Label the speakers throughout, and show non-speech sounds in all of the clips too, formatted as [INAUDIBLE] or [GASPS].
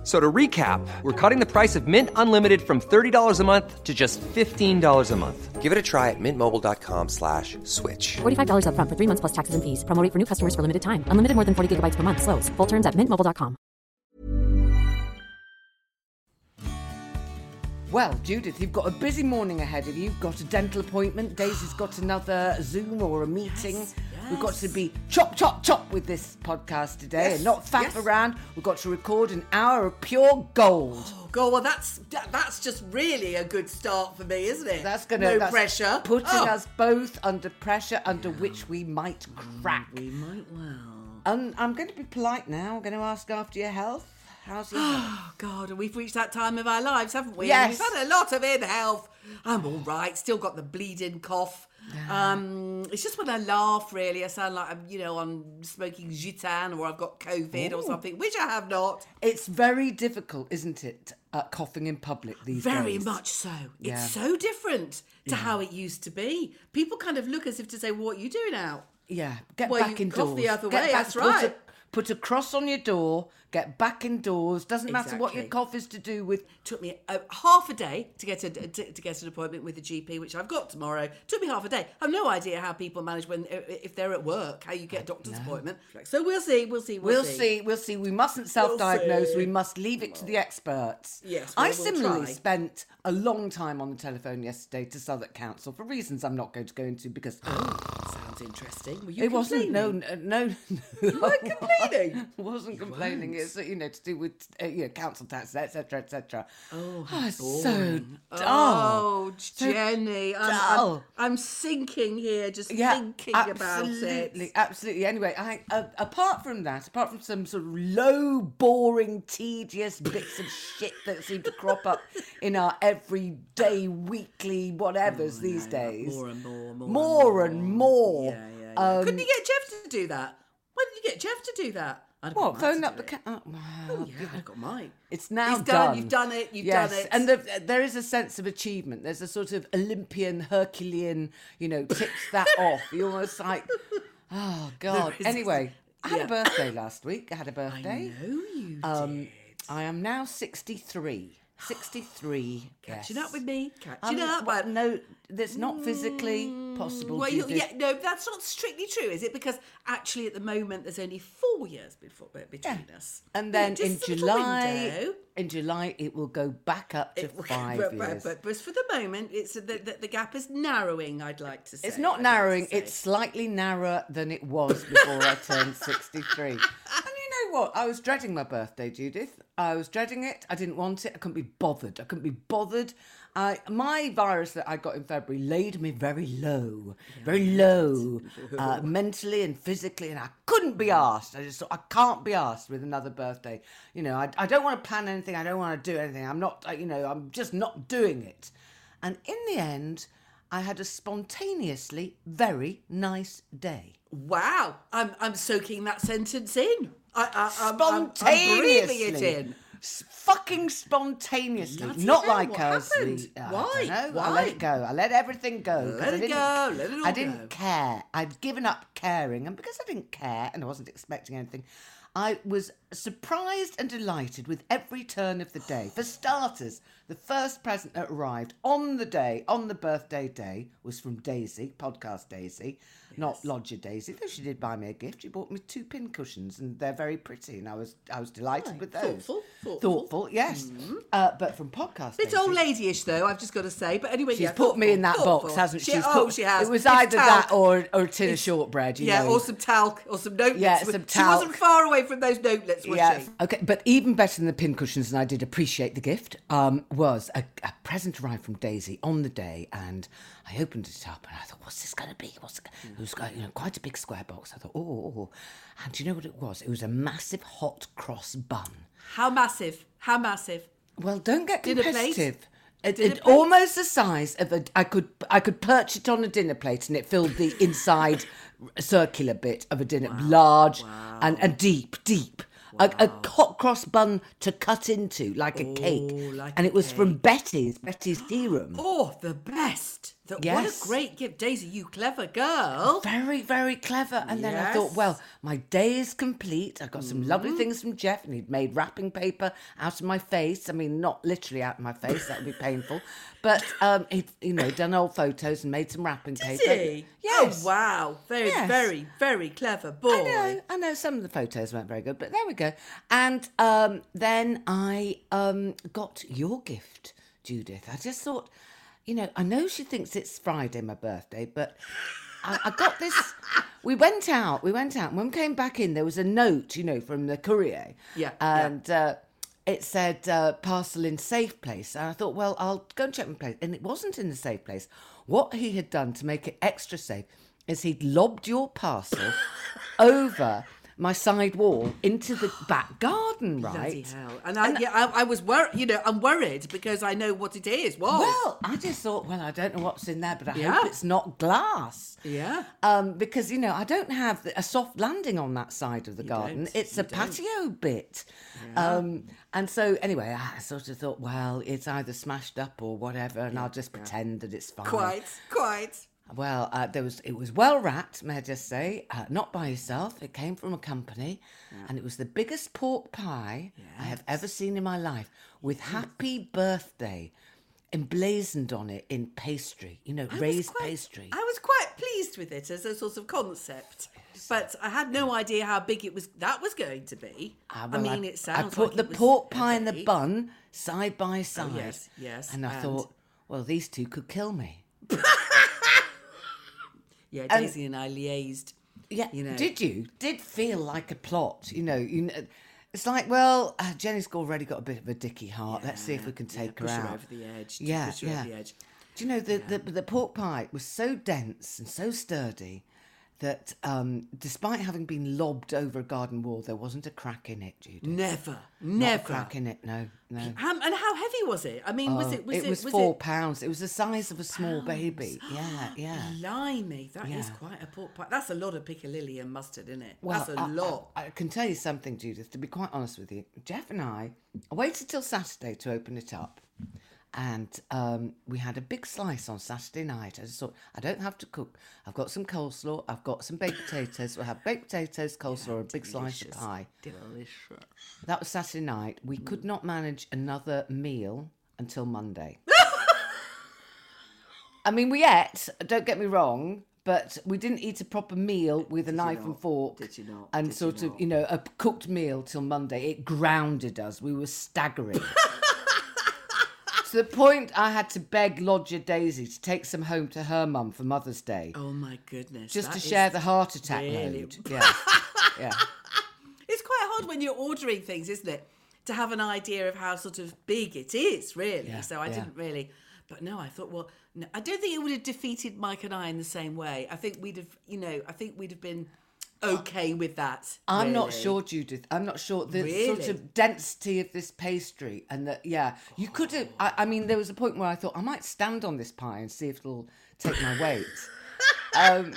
Speaker 1: F- So to recap, we're cutting the price of Mint Unlimited from $30 a month to just $15 a month.
Speaker 2: Give it a try at mintmobile.com slash switch.
Speaker 3: $45 upfront for three months plus taxes and fees. Promo rate for new customers for limited time. Unlimited more than 40 gigabytes per month. Slows. Full terms at mintmobile.com.
Speaker 4: Well, Judith, you've got a busy morning ahead of you. You've got a dental appointment. Daisy's got another Zoom or a meeting. We've got to be chop, chop, chop with this podcast today
Speaker 5: Yes,
Speaker 4: and not faff
Speaker 5: yes.
Speaker 4: around. We've got to record an hour of pure gold.
Speaker 5: Oh, God, well, that's that, that's just really a good start for me, isn't it?
Speaker 4: That's going to
Speaker 5: no pressure.
Speaker 4: putting
Speaker 5: Oh.
Speaker 4: us both under pressure under which we might crack.
Speaker 5: We might well.
Speaker 4: Um, I'm going to be polite now. I'm going to ask after your health. How's your health?
Speaker 5: Oh [GASPS] God, we've reached that time of our lives, haven't we?
Speaker 4: Yes.
Speaker 5: We've had a lot of ill health. I'm all right. Still got the bleeding cough. Um, it's just when I laugh, really, I sound like I'm, you know, I'm smoking Gitanes or I've got COVID or something, which I have not.
Speaker 4: It's very difficult, isn't it, uh, coughing in public these
Speaker 5: Very
Speaker 4: days?
Speaker 5: Very much so.
Speaker 4: Yeah.
Speaker 5: It's so different to how it used to be. People kind of look as if to say, "What are you doing out?"
Speaker 4: Yeah, get
Speaker 5: Well,
Speaker 4: back
Speaker 5: you
Speaker 4: indoors.
Speaker 5: cough the other
Speaker 4: Get
Speaker 5: way,
Speaker 4: back-
Speaker 5: that's right.
Speaker 4: Put a cross on your door. Get back indoors. Doesn't matter what your cough is to do with.
Speaker 5: took me a, half a day to get a, to, to get an appointment with a GP, which I've got tomorrow. Took me half a day. I've no idea how people manage when uh, uh, if they're at work, how you get a doctor's appointment. So we'll see. We'll see. We'll,
Speaker 4: We'll see. We'll see. We mustn't self-diagnose. We must leave it to the experts.
Speaker 5: Yes,
Speaker 4: I
Speaker 5: well, we'll
Speaker 4: similarly
Speaker 5: try.
Speaker 4: spent a long time on the telephone yesterday to Southwark Council for reasons I'm not going to go into because [GASPS] [GASPS]
Speaker 5: oh, Interesting. Were you
Speaker 4: it wasn't. No,
Speaker 5: complaining?
Speaker 4: no, no.
Speaker 5: You weren't [LAUGHS] complaining. [LAUGHS]
Speaker 4: Wasn't complaining. It's you know to do with uh, you know council tax, etc., etc.
Speaker 5: Oh,
Speaker 4: it's so dull.
Speaker 5: Oh,
Speaker 4: So
Speaker 5: Jenny, I'm,
Speaker 4: dull.
Speaker 5: I'm, I'm sinking here just
Speaker 4: yeah,
Speaker 5: thinking about it.
Speaker 4: absolutely. Anyway, I, uh, apart from that, apart from some sort of low, boring, tedious bits of [LAUGHS] shit that seem to crop up in our everyday, weekly, whatevers these days,
Speaker 5: More and more, more,
Speaker 4: more and more.
Speaker 5: Yeah, yeah, yeah.
Speaker 4: Um,
Speaker 5: Couldn't you get Jeff to do that? Why didn't you get Jeff to do that? I'd
Speaker 4: What? Phone up the
Speaker 5: it.
Speaker 4: ca- oh,
Speaker 5: Oh, yeah, I've got mine.
Speaker 4: It's now
Speaker 5: He's done, you've done it, you've
Speaker 4: yes.
Speaker 5: done it.
Speaker 4: And the, there is a sense of achievement. There's a sort of Olympian, Herculean, you know, tips that [LAUGHS] off. You're almost like, oh God. Anyway, I had
Speaker 5: yeah.
Speaker 4: a birthday last week. I had a birthday.
Speaker 5: I know you
Speaker 4: Um,
Speaker 5: did.
Speaker 4: I am now 63. [GASPS] 63.
Speaker 5: Catching
Speaker 4: yes.
Speaker 5: up with me,
Speaker 4: I'm-
Speaker 5: catching up.
Speaker 4: well, no, that's not physically possible.
Speaker 5: Well, you, yeah, no, that's not strictly true, is it? Because actually, at the moment, there's only four years before uh, between us.
Speaker 4: And
Speaker 5: Yeah,
Speaker 4: then in
Speaker 5: a little
Speaker 4: July, in July, it will go back up to five
Speaker 5: but,
Speaker 4: years.
Speaker 5: But, but, for the moment, it's the, the, the gap is narrowing. I'd like to say.
Speaker 4: It's not
Speaker 5: I'd
Speaker 4: narrowing,
Speaker 5: say.
Speaker 4: it's slightly narrower than it was before I turned [LAUGHS] 63. You what? I was dreading my birthday, Judith. I was dreading it. I didn't want it. I couldn't be bothered. I couldn't be bothered. I, my virus that I got in February laid me very low, very low, uh, mentally and physically, and I couldn't be asked. I just thought, I can't be asked with another birthday. You know, I, I don't want to plan anything. I don't want to do anything. I'm not, you know, I'm just not doing it. And in the end, I had a spontaneously very nice day.
Speaker 5: Wow, I'm I'm soaking that sentence in. I, I, I'm, I'm, I'm
Speaker 4: Spontaneously.
Speaker 5: it in.
Speaker 4: S- fucking spontaneously.
Speaker 5: Bloody
Speaker 4: Not
Speaker 5: hell,
Speaker 4: like us. the- I
Speaker 5: Why?
Speaker 4: don't know. I let it go. I let everything go.
Speaker 5: Let it go, let it all go.
Speaker 4: I didn't
Speaker 5: go.
Speaker 4: care. I'd given up caring. And because I didn't care and I wasn't expecting anything, I was surprised and delighted with every turn of the day. For starters, the first present that arrived on the day, on the birthday day, was from Daisy, podcast Daisy, not Lodger Daisy. Though she did buy me a gift, she bought me two pin cushions, and they're very pretty, and I was I was delighted with those.
Speaker 5: thoughtful, thoughtful.
Speaker 4: thoughtful, yes. Uh, but from podcast,
Speaker 5: Bit
Speaker 4: Daisy,
Speaker 5: old ladyish though, I've just got to say. But anyway,
Speaker 4: She's
Speaker 5: yeah,
Speaker 4: put me in that
Speaker 5: thoughtful,
Speaker 4: box, hasn't she?
Speaker 5: She,
Speaker 4: She's
Speaker 5: oh,
Speaker 4: put-
Speaker 5: she has.
Speaker 4: It was
Speaker 5: It's
Speaker 4: either that or, or a tin of shortbread. You
Speaker 5: yeah,
Speaker 4: know.
Speaker 5: or some talc or some notelets.
Speaker 4: Yeah, some
Speaker 5: She wasn't far away from those notelets, was
Speaker 4: yeah.
Speaker 5: she?
Speaker 4: Okay, but even better than the pin cushions, and I did appreciate the gift, um, was a, a present arrived from Daisy on the day, and I opened it up, and I thought, "What's this going to be? What's it, it was you know quite a big square box." I thought, "Oh, oh, oh." and do you know what it was? It was a massive hot cross bun.
Speaker 5: How massive? How massive?
Speaker 4: Well, don't get
Speaker 5: Dinner plate?
Speaker 4: competitive. It,
Speaker 5: Dinner
Speaker 4: it almost the size of a. I could I could perch it on a dinner plate, and it filled the inside [LAUGHS] circular bit of a dinner, large and and deep, deep. A, a hot cross bun to cut into like a cake,
Speaker 5: Oh, like
Speaker 4: and
Speaker 5: a
Speaker 4: it was from. Betty's Betty's Tea Room.
Speaker 5: Oh, the best. The, What a great gift. Daisy, you clever girl.
Speaker 4: Very, very clever. And then I thought, well, my day is complete. I got some
Speaker 5: Mm-hmm.
Speaker 4: lovely things from Jeff, and he'd made wrapping paper out of my face. I mean, not literally out of my face, that would be painful. But um, he'd, you know, done old photos and made some wrapping paper.
Speaker 5: Did he?
Speaker 4: Yes.
Speaker 5: Oh, wow. Very,
Speaker 4: Yes.
Speaker 5: very, very clever boy.
Speaker 4: I know, I know. Some of the photos weren't very good, but there we go. And um, then I um, got your gift, Judith. I just thought, you know, I know she thinks it's Friday, my birthday, but I, I got this. [LAUGHS] We went out. We went out. And when we came back in, there was a note, you know, from the courier.
Speaker 5: Yeah, yeah.
Speaker 4: And uh, it said uh, parcel in safe place. And I thought, well, I'll go and check my place. And it wasn't in the safe place. What he had done to make it extra safe is he'd lobbed your parcel [LAUGHS] over my side wall into the [GASPS] back garden,
Speaker 5: Bloody
Speaker 4: right?
Speaker 5: hell. And I, yeah, I, I was worried, you know, I'm worried because I know what it is. Whoa.
Speaker 4: Well, I just thought, well, I don't know what's in there, but I
Speaker 5: Yeah.
Speaker 4: hope it's not glass.
Speaker 5: Yeah.
Speaker 4: Um, because you know, I don't have a soft landing on that side of the garden.
Speaker 5: don't,
Speaker 4: It's
Speaker 5: you
Speaker 4: a patio bit. Um, and so anyway, I sort of thought, well, it's either smashed up or whatever, and I'll just pretend that it's fine.
Speaker 5: Quite, quite.
Speaker 4: Well, uh, there was it was well wrapped, may I just say, uh, not by yourself. It came from a company, and it was the biggest pork pie I have ever seen in my life, with "Happy Birthday" emblazoned on it in pastry. You know,
Speaker 5: I
Speaker 4: raised
Speaker 5: quite-
Speaker 4: pastry.
Speaker 5: I was quite pleased with it as a sort of concept, but I had no idea how big it was. That was going to be. I
Speaker 4: well,
Speaker 5: mean, it sounds.
Speaker 4: I put
Speaker 5: like
Speaker 4: the pork pie and the bun side by side.
Speaker 5: yes, yes,
Speaker 4: And I
Speaker 5: and-
Speaker 4: thought, well, these two could kill me. [LAUGHS]
Speaker 5: Yeah, Daisy and I liaised.
Speaker 4: Yeah,
Speaker 5: You know.
Speaker 4: did you? Did feel like a plot, you know? You know, it's like, well, uh, Jenny's already got a bit of a dicky heart. Let's see if we can
Speaker 5: Yeah,
Speaker 4: take
Speaker 5: push
Speaker 4: her
Speaker 5: her
Speaker 4: out
Speaker 5: over the edge.
Speaker 4: Yeah,
Speaker 5: her
Speaker 4: yeah.
Speaker 5: over the edge.
Speaker 4: Do you know the, the the pork pie was so dense and so sturdy that, um, despite having been lobbed over a garden wall, there wasn't a crack in it, Judy.
Speaker 5: Never,
Speaker 4: Not a
Speaker 5: never.
Speaker 4: crack in it. No, no.
Speaker 5: How, and how heavy was it? I mean, was
Speaker 4: Oh,
Speaker 5: it? Was it?
Speaker 4: was,
Speaker 5: was
Speaker 4: four
Speaker 5: it,
Speaker 4: pounds. It was the size of a small baby. [GASPS] Yeah, yeah.
Speaker 5: Blimey, that is
Speaker 4: Yeah.
Speaker 5: quite a pork pie. That's a lot of piccalilli and mustard, isn't it?
Speaker 4: Well,
Speaker 5: That's a
Speaker 4: I- I-
Speaker 5: lot.
Speaker 4: I, can tell you something, Judith. To be quite honest with you, Jeff and I, I waited till Saturday to open it up, and um, we had a big slice on Saturday night. I just thought I don't have to cook. I've got some coleslaw. I've got some baked potatoes. We'll have baked potatoes, coleslaw, and a big slice of pie.
Speaker 5: Delicious.
Speaker 4: That was Saturday night. We could not manage another meal until Monday. [LAUGHS] I mean, we ate, don't get me wrong, but we didn't eat a proper meal with a knife and fork.
Speaker 5: Did you not?
Speaker 4: And
Speaker 5: Did you
Speaker 4: sort of,
Speaker 5: not?
Speaker 4: you know, a cooked meal till Monday. It grounded us. We were staggering. [LAUGHS] to the point I had to beg Lodger Daisy to take some home to her mum for Mother's Day.
Speaker 5: Oh my goodness.
Speaker 4: just to share the heart attack
Speaker 5: really-
Speaker 4: load. [LAUGHS] Yeah. yeah.
Speaker 5: It's quite hard when you're ordering things, isn't it? To have an idea of how sort of big it is, really.
Speaker 4: Yeah,
Speaker 5: so I
Speaker 4: yeah.
Speaker 5: didn't really. But no, I thought, well, no, I don't think it would have defeated Mike and I in the same way. I think we'd have, you know, I think we'd have been okay with that.
Speaker 4: I'm not sure, Judith. I'm not sure the sort of density of this pastry and that. Yeah, you could have. I, I mean, there was a point where I thought I might stand on this pie and see if it'll take my weight. [LAUGHS] um,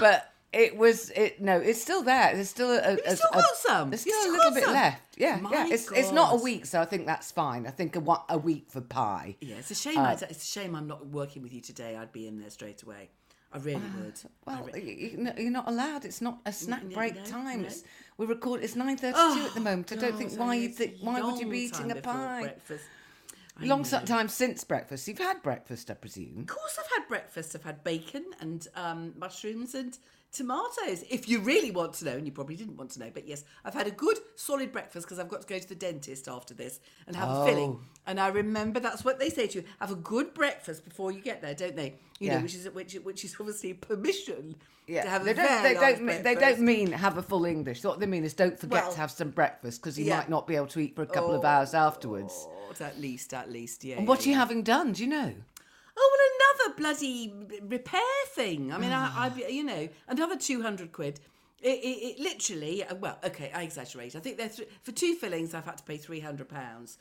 Speaker 4: but it was it. No, it's still there. There's still a. a,
Speaker 5: you still
Speaker 4: a-
Speaker 5: got some.
Speaker 4: There's
Speaker 5: You
Speaker 4: still a little bit
Speaker 5: some.
Speaker 4: left. Yeah,
Speaker 5: My
Speaker 4: yeah. It's it's not a week, so I think that's fine. I think a a week for pie.
Speaker 5: Yeah, it's a shame. I, it's a shame I'm not working with you today. I'd be in there straight away. I really would.
Speaker 4: Well,
Speaker 5: re-
Speaker 4: you, you, you're not allowed. It's not a snack
Speaker 5: no,
Speaker 4: break
Speaker 5: no,
Speaker 4: time.
Speaker 5: no.
Speaker 4: It's, we record. It's nine thirty-two
Speaker 5: Oh,
Speaker 4: at the moment. I don't think why you think why would you be eating a pie?
Speaker 5: Breakfast. I
Speaker 4: Long
Speaker 5: know.
Speaker 4: time since breakfast. You've had breakfast, I presume.
Speaker 5: Of course, I've had breakfast. I've had bacon and um, mushrooms and tomatoes. If you really want to know, and you probably didn't want to know, but yes, I've had a good solid breakfast because I've got to go to the dentist after this and have a filling.
Speaker 4: Oh.
Speaker 5: And I remember that's what they say to you: have a good breakfast before you get there, don't they? You
Speaker 4: Yeah.
Speaker 5: know, which is which which is obviously permission
Speaker 4: Yeah,
Speaker 5: to have
Speaker 4: they
Speaker 5: a
Speaker 4: don't. They don't. Mean, they don't mean have a full English. What they mean is don't forget
Speaker 5: Well,
Speaker 4: to have some breakfast because you
Speaker 5: yeah.
Speaker 4: might not be able to eat for a couple of oh, hours afterwards.
Speaker 5: Oh, at least, at least, yeah.
Speaker 4: And what
Speaker 5: yeah,
Speaker 4: are you having done? Do you know?
Speaker 5: Oh well, another bloody repair thing. I mean, I, I, you know, another two hundred quid. It, it, it literally. uh, Well, okay, I exaggerate. I think they're th- for two fillings. I've had to pay three hundred pounds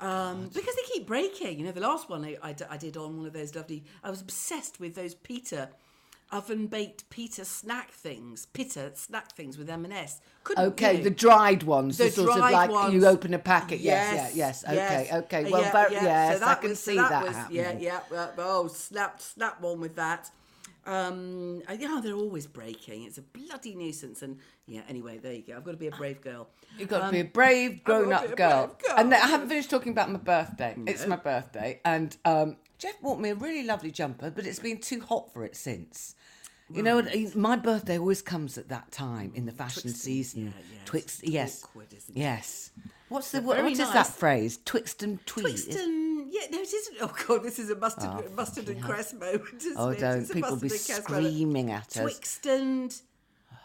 Speaker 5: um, because they keep breaking. You know, the last one I did on one of those lovely. I was obsessed with those pita oven baked pita snack things, pita snack things with M&S.
Speaker 4: Okay,
Speaker 5: you?
Speaker 4: the dried ones, the,
Speaker 5: The
Speaker 4: sort of
Speaker 5: dried
Speaker 4: like
Speaker 5: ones.
Speaker 4: you open a packet. Yes, yes, yes. Okay, okay.
Speaker 5: Uh,
Speaker 4: Well,
Speaker 5: yeah,
Speaker 4: very,
Speaker 5: yeah.
Speaker 4: yes,
Speaker 5: So
Speaker 4: I can
Speaker 5: was- so
Speaker 4: see that,
Speaker 5: was,
Speaker 4: happening.
Speaker 5: Yeah, yeah. uh, Oh, snap, snap one with that. Um, uh, yeah, they're always breaking. It's a bloody nuisance. And yeah, anyway, there you go. I've got to be a brave girl.
Speaker 4: You've got to
Speaker 5: Um,
Speaker 4: be a brave, grown up girl.
Speaker 5: girl,
Speaker 4: And I haven't finished talking about my birthday. It's my birthday. And um, Jeff bought me a really lovely jumper, but it's been too hot for it since. You know, my birthday always comes at that time in the fashion season.
Speaker 5: yeah, yeah,
Speaker 4: Twixt, yes,
Speaker 5: awkward, isn't it?
Speaker 4: yes. What's the what, what is
Speaker 5: nice.
Speaker 4: that phrase? Twixt and tweed.
Speaker 5: Twixt and yeah, no, it isn't. Oh god, this is a mustard, oh, mustard and cress moment. Isn't
Speaker 4: oh,
Speaker 5: it?
Speaker 4: don't people be
Speaker 5: cress moment.
Speaker 4: screaming at us?
Speaker 5: Twixt and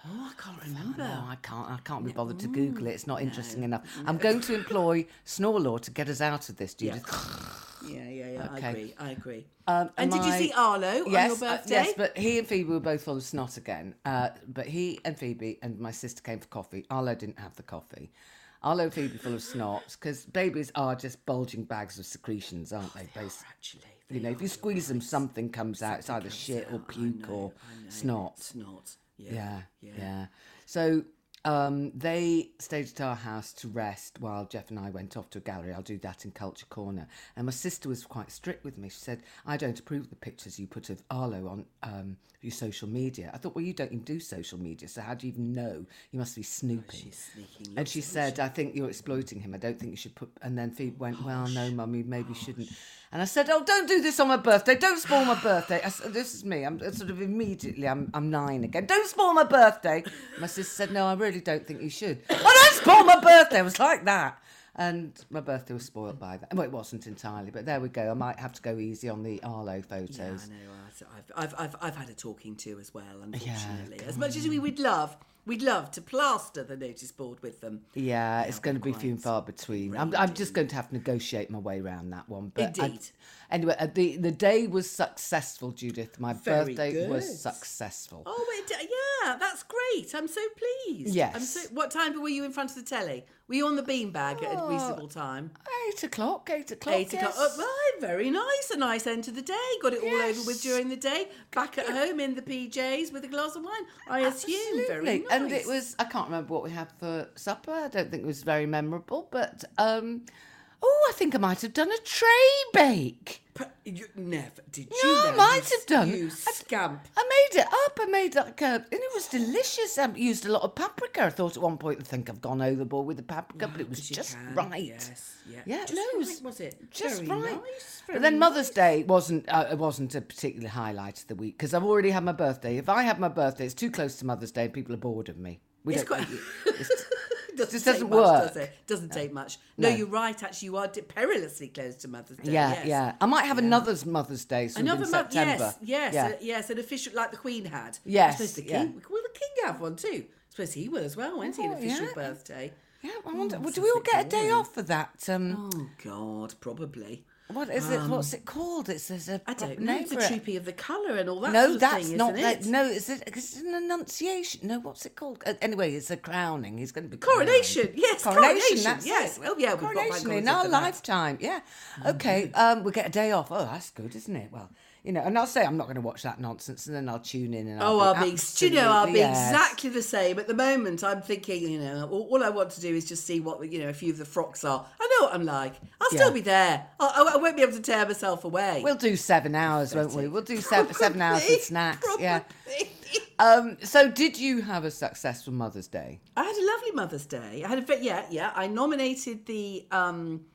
Speaker 5: oh, I can't remember.
Speaker 4: No, I can't. I can't be bothered to Google it. It's not interesting enough. I'm going to employ Snore Law to get us out of this, Judith.
Speaker 5: Yeah, yeah, yeah. I
Speaker 4: Okay.
Speaker 5: agree. I agree.
Speaker 4: Um,
Speaker 5: and did you see Arlo
Speaker 4: yes,
Speaker 5: on your
Speaker 4: uh,
Speaker 5: birthday?
Speaker 4: yes, but he and Phoebe were both full of snot again. Uh, but he and Phoebe and my sister came for coffee. Arlo didn't have the coffee. Arlo and Phoebe full of snot because babies are just bulging bags of secretions, aren't they? Basically,
Speaker 5: actually,
Speaker 4: you know, if you squeeze them, something comes out. It's either shit or puke or snot.
Speaker 5: Snot. Yeah.
Speaker 4: Yeah, yeah. So um, they stayed at our house to rest while Jeff and I went off to a gallery. I'll do that in Culture Corner. And my sister was quite strict with me. She said, I don't approve of the pictures you put of Arlo on um, your social media. I thought, well, you don't even do social media, so how do you even know? You must be snooping.
Speaker 5: sneaking
Speaker 4: and she said, I think you're exploiting him. I don't think you should put. And then Phoebe went, well, no, mum, you maybe shouldn't. And I said, oh, don't do this on my birthday. Don't spoil my birthday. I said, this is me. I'm sort of immediately, I'm, I'm nine again. Don't spoil my birthday. My sister said, no, I really don't think you should. Oh, don't spoil my birthday. I was like that. And my birthday was spoiled by that. Well, it wasn't entirely, but there we go. I might have to go easy on the Arlo photos.
Speaker 5: Yeah, I know. I- I've, I've, I've, I've had a talking to as well, unfortunately. as much as we would love, we'd love to plaster the notice board with them.
Speaker 4: Yeah, it's going to be few and far between. I'm, I'm just going to have to negotiate my way around that one. But I-
Speaker 5: Indeed.
Speaker 4: anyway, uh, the the day was successful, Judith. My
Speaker 5: Very
Speaker 4: birthday was successful.
Speaker 5: Oh, it, yeah, that's great. I'm so pleased.
Speaker 4: Yes.
Speaker 5: I'm so, what time were you in front of the telly? Were you on the beanbag at a
Speaker 4: Oh,
Speaker 5: reasonable time?
Speaker 4: Eight o'clock. Eight o'clock.
Speaker 5: Eight o'clock.
Speaker 4: yes.
Speaker 5: Oh, right, very nice. A nice end to the day. Got it all over with during the day. Back at home in the PJs with a glass of wine. I assume. Very
Speaker 4: Absolutely.
Speaker 5: nice.
Speaker 4: And it was, I can't remember what we had for supper. I don't think it was very memorable, but, um, oh, I think I might have done a tray bake.
Speaker 5: P- You never did
Speaker 4: No,
Speaker 5: you?
Speaker 4: I might
Speaker 5: you
Speaker 4: have done.
Speaker 5: You
Speaker 4: I-
Speaker 5: scamp.
Speaker 4: I made it up. I made like a, and it was delicious. I used a lot of paprika. I thought at one point, I think I've gone overboard with the paprika, but it was just
Speaker 5: can,
Speaker 4: right.
Speaker 5: yes, yeah.
Speaker 4: yeah,
Speaker 5: Just
Speaker 4: no, it was,
Speaker 5: right, was it?
Speaker 4: just
Speaker 5: Very
Speaker 4: right.
Speaker 5: nice,
Speaker 4: but then Mother's
Speaker 5: nice.
Speaker 4: Day wasn't. Uh, it wasn't a particular highlight of the week because I've already had my birthday. If I have my birthday, it's too close to Mother's Day, and people are bored of me. We
Speaker 5: It's
Speaker 4: don't.
Speaker 5: quite-
Speaker 4: it's- [LAUGHS] [LAUGHS]
Speaker 5: Doesn't
Speaker 4: just doesn't
Speaker 5: much,
Speaker 4: work.
Speaker 5: Does it? Doesn't take much. No,
Speaker 4: No.
Speaker 5: you're right. Actually, you are perilously close to Mother's Day.
Speaker 4: yeah,
Speaker 5: yes.
Speaker 4: yeah. I might have another's Mother's Day
Speaker 5: Another
Speaker 4: of in
Speaker 5: month,
Speaker 4: September.
Speaker 5: yes, yes,
Speaker 4: Yeah.
Speaker 5: uh, yes, an official like the Queen had.
Speaker 4: Yes,
Speaker 5: I the
Speaker 4: yeah.
Speaker 5: King. Will the King have one too? I suppose he will as well, won't he? An
Speaker 4: Oh,
Speaker 5: official
Speaker 4: yeah.
Speaker 5: birthday.
Speaker 4: yeah, I wonder.
Speaker 5: Oh,
Speaker 4: well, do we all get a day off for that? Um,
Speaker 5: Oh God, probably.
Speaker 4: What is it? What's it called? It's there's a
Speaker 5: Um, I don't know. It's the
Speaker 4: it.
Speaker 5: troopy of the colour and all that.
Speaker 4: no, that's
Speaker 5: thing,
Speaker 4: not
Speaker 5: isn't
Speaker 4: that.
Speaker 5: it?
Speaker 4: No, it's, a, it's an annunciation. No, what's it called? Uh, anyway, it's a crowning. He's going to be
Speaker 5: Coronation,
Speaker 4: crowned.
Speaker 5: yes,
Speaker 4: coronation.
Speaker 5: coronation,
Speaker 4: That's
Speaker 5: yes.
Speaker 4: it.
Speaker 5: Well, yeah,
Speaker 4: coronation in our lifetime. Yeah. Okay. Um, we get a day off. Oh, that's good, isn't it? Well, you know, and I'll say I'm not going to watch that nonsense, and then I'll tune in and I'll
Speaker 5: Oh,
Speaker 4: be
Speaker 5: I'll be, do you know, I'll be
Speaker 4: yes.
Speaker 5: exactly the same. At the moment, I'm thinking, you know, all, all I want to do is just see what, you know, a few of the frocks are. I know what I'm like. I'll still be there. I, I, I won't be able to tear myself away.
Speaker 4: We'll do seven hours, won't we? We'll do seven, seven hours
Speaker 5: Probably,
Speaker 4: with snacks. Yeah. Um, so, did you have a successful Mother's Day?
Speaker 5: I had a lovely Mother's Day. I had a yeah, yeah. I nominated the um,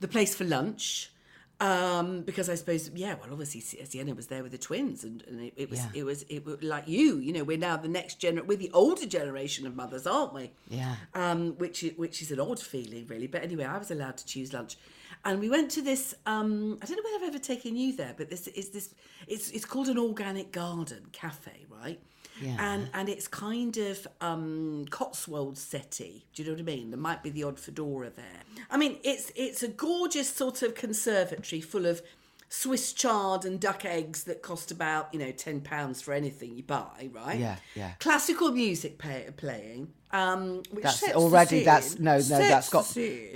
Speaker 5: the place for lunch um, because I suppose yeah. Well, obviously Sienna was there with the twins, and, and it, it was
Speaker 4: Yeah.
Speaker 5: it was it was like you. You know, we're now the next gener. We're the older generation of mothers, aren't we?
Speaker 4: Yeah.
Speaker 5: Um, which which is an odd feeling, really. But anyway, I was allowed to choose lunch. And we went to this. Um, I don't know whether I've ever taken you there, but this is this. It's it's called an organic garden cafe, right?
Speaker 4: Yeah.
Speaker 5: And and it's kind of um, Cotswold setty. Do you know what I mean? There might be the odd fedora there. I mean, it's it's a gorgeous sort of conservatory full of Swiss chard and duck eggs that cost about you know ten pounds for anything you buy, right?
Speaker 4: Yeah, yeah.
Speaker 5: Classical music pay, playing. Um, which
Speaker 4: That's already. That's no, no.
Speaker 5: Sets
Speaker 4: That's got.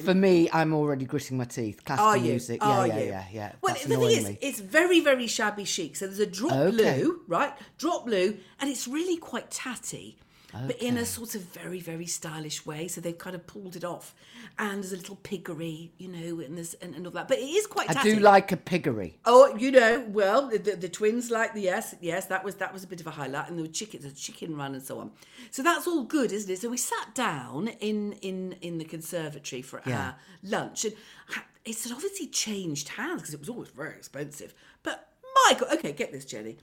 Speaker 4: For me, I'm already gritting my teeth. Classical music. Yeah, yeah,
Speaker 5: you?
Speaker 4: yeah, yeah.
Speaker 5: Well,
Speaker 4: That's
Speaker 5: the thing is,
Speaker 4: me.
Speaker 5: it's very, very shabby chic. So there's a drop
Speaker 4: Okay.
Speaker 5: blue, right? Drop blue, and it's really quite tatty, but in a sort of very, very stylish way. So they've kind of pulled it off, and there's a little piggery, you know, and there's and, and all that. But it is quite.
Speaker 4: I
Speaker 5: tatty.
Speaker 4: do like a piggery.
Speaker 5: Oh, you know, well, the, the, the twins like the yes, yes, that was that was a bit of a highlight, and there were chickens, a chicken run, and so on. So that's all good, isn't it? So we sat down in in in the conservatory for
Speaker 4: Yeah.
Speaker 5: our lunch, and it's obviously changed hands because it was always very expensive. But my God, okay, get this, Jenny.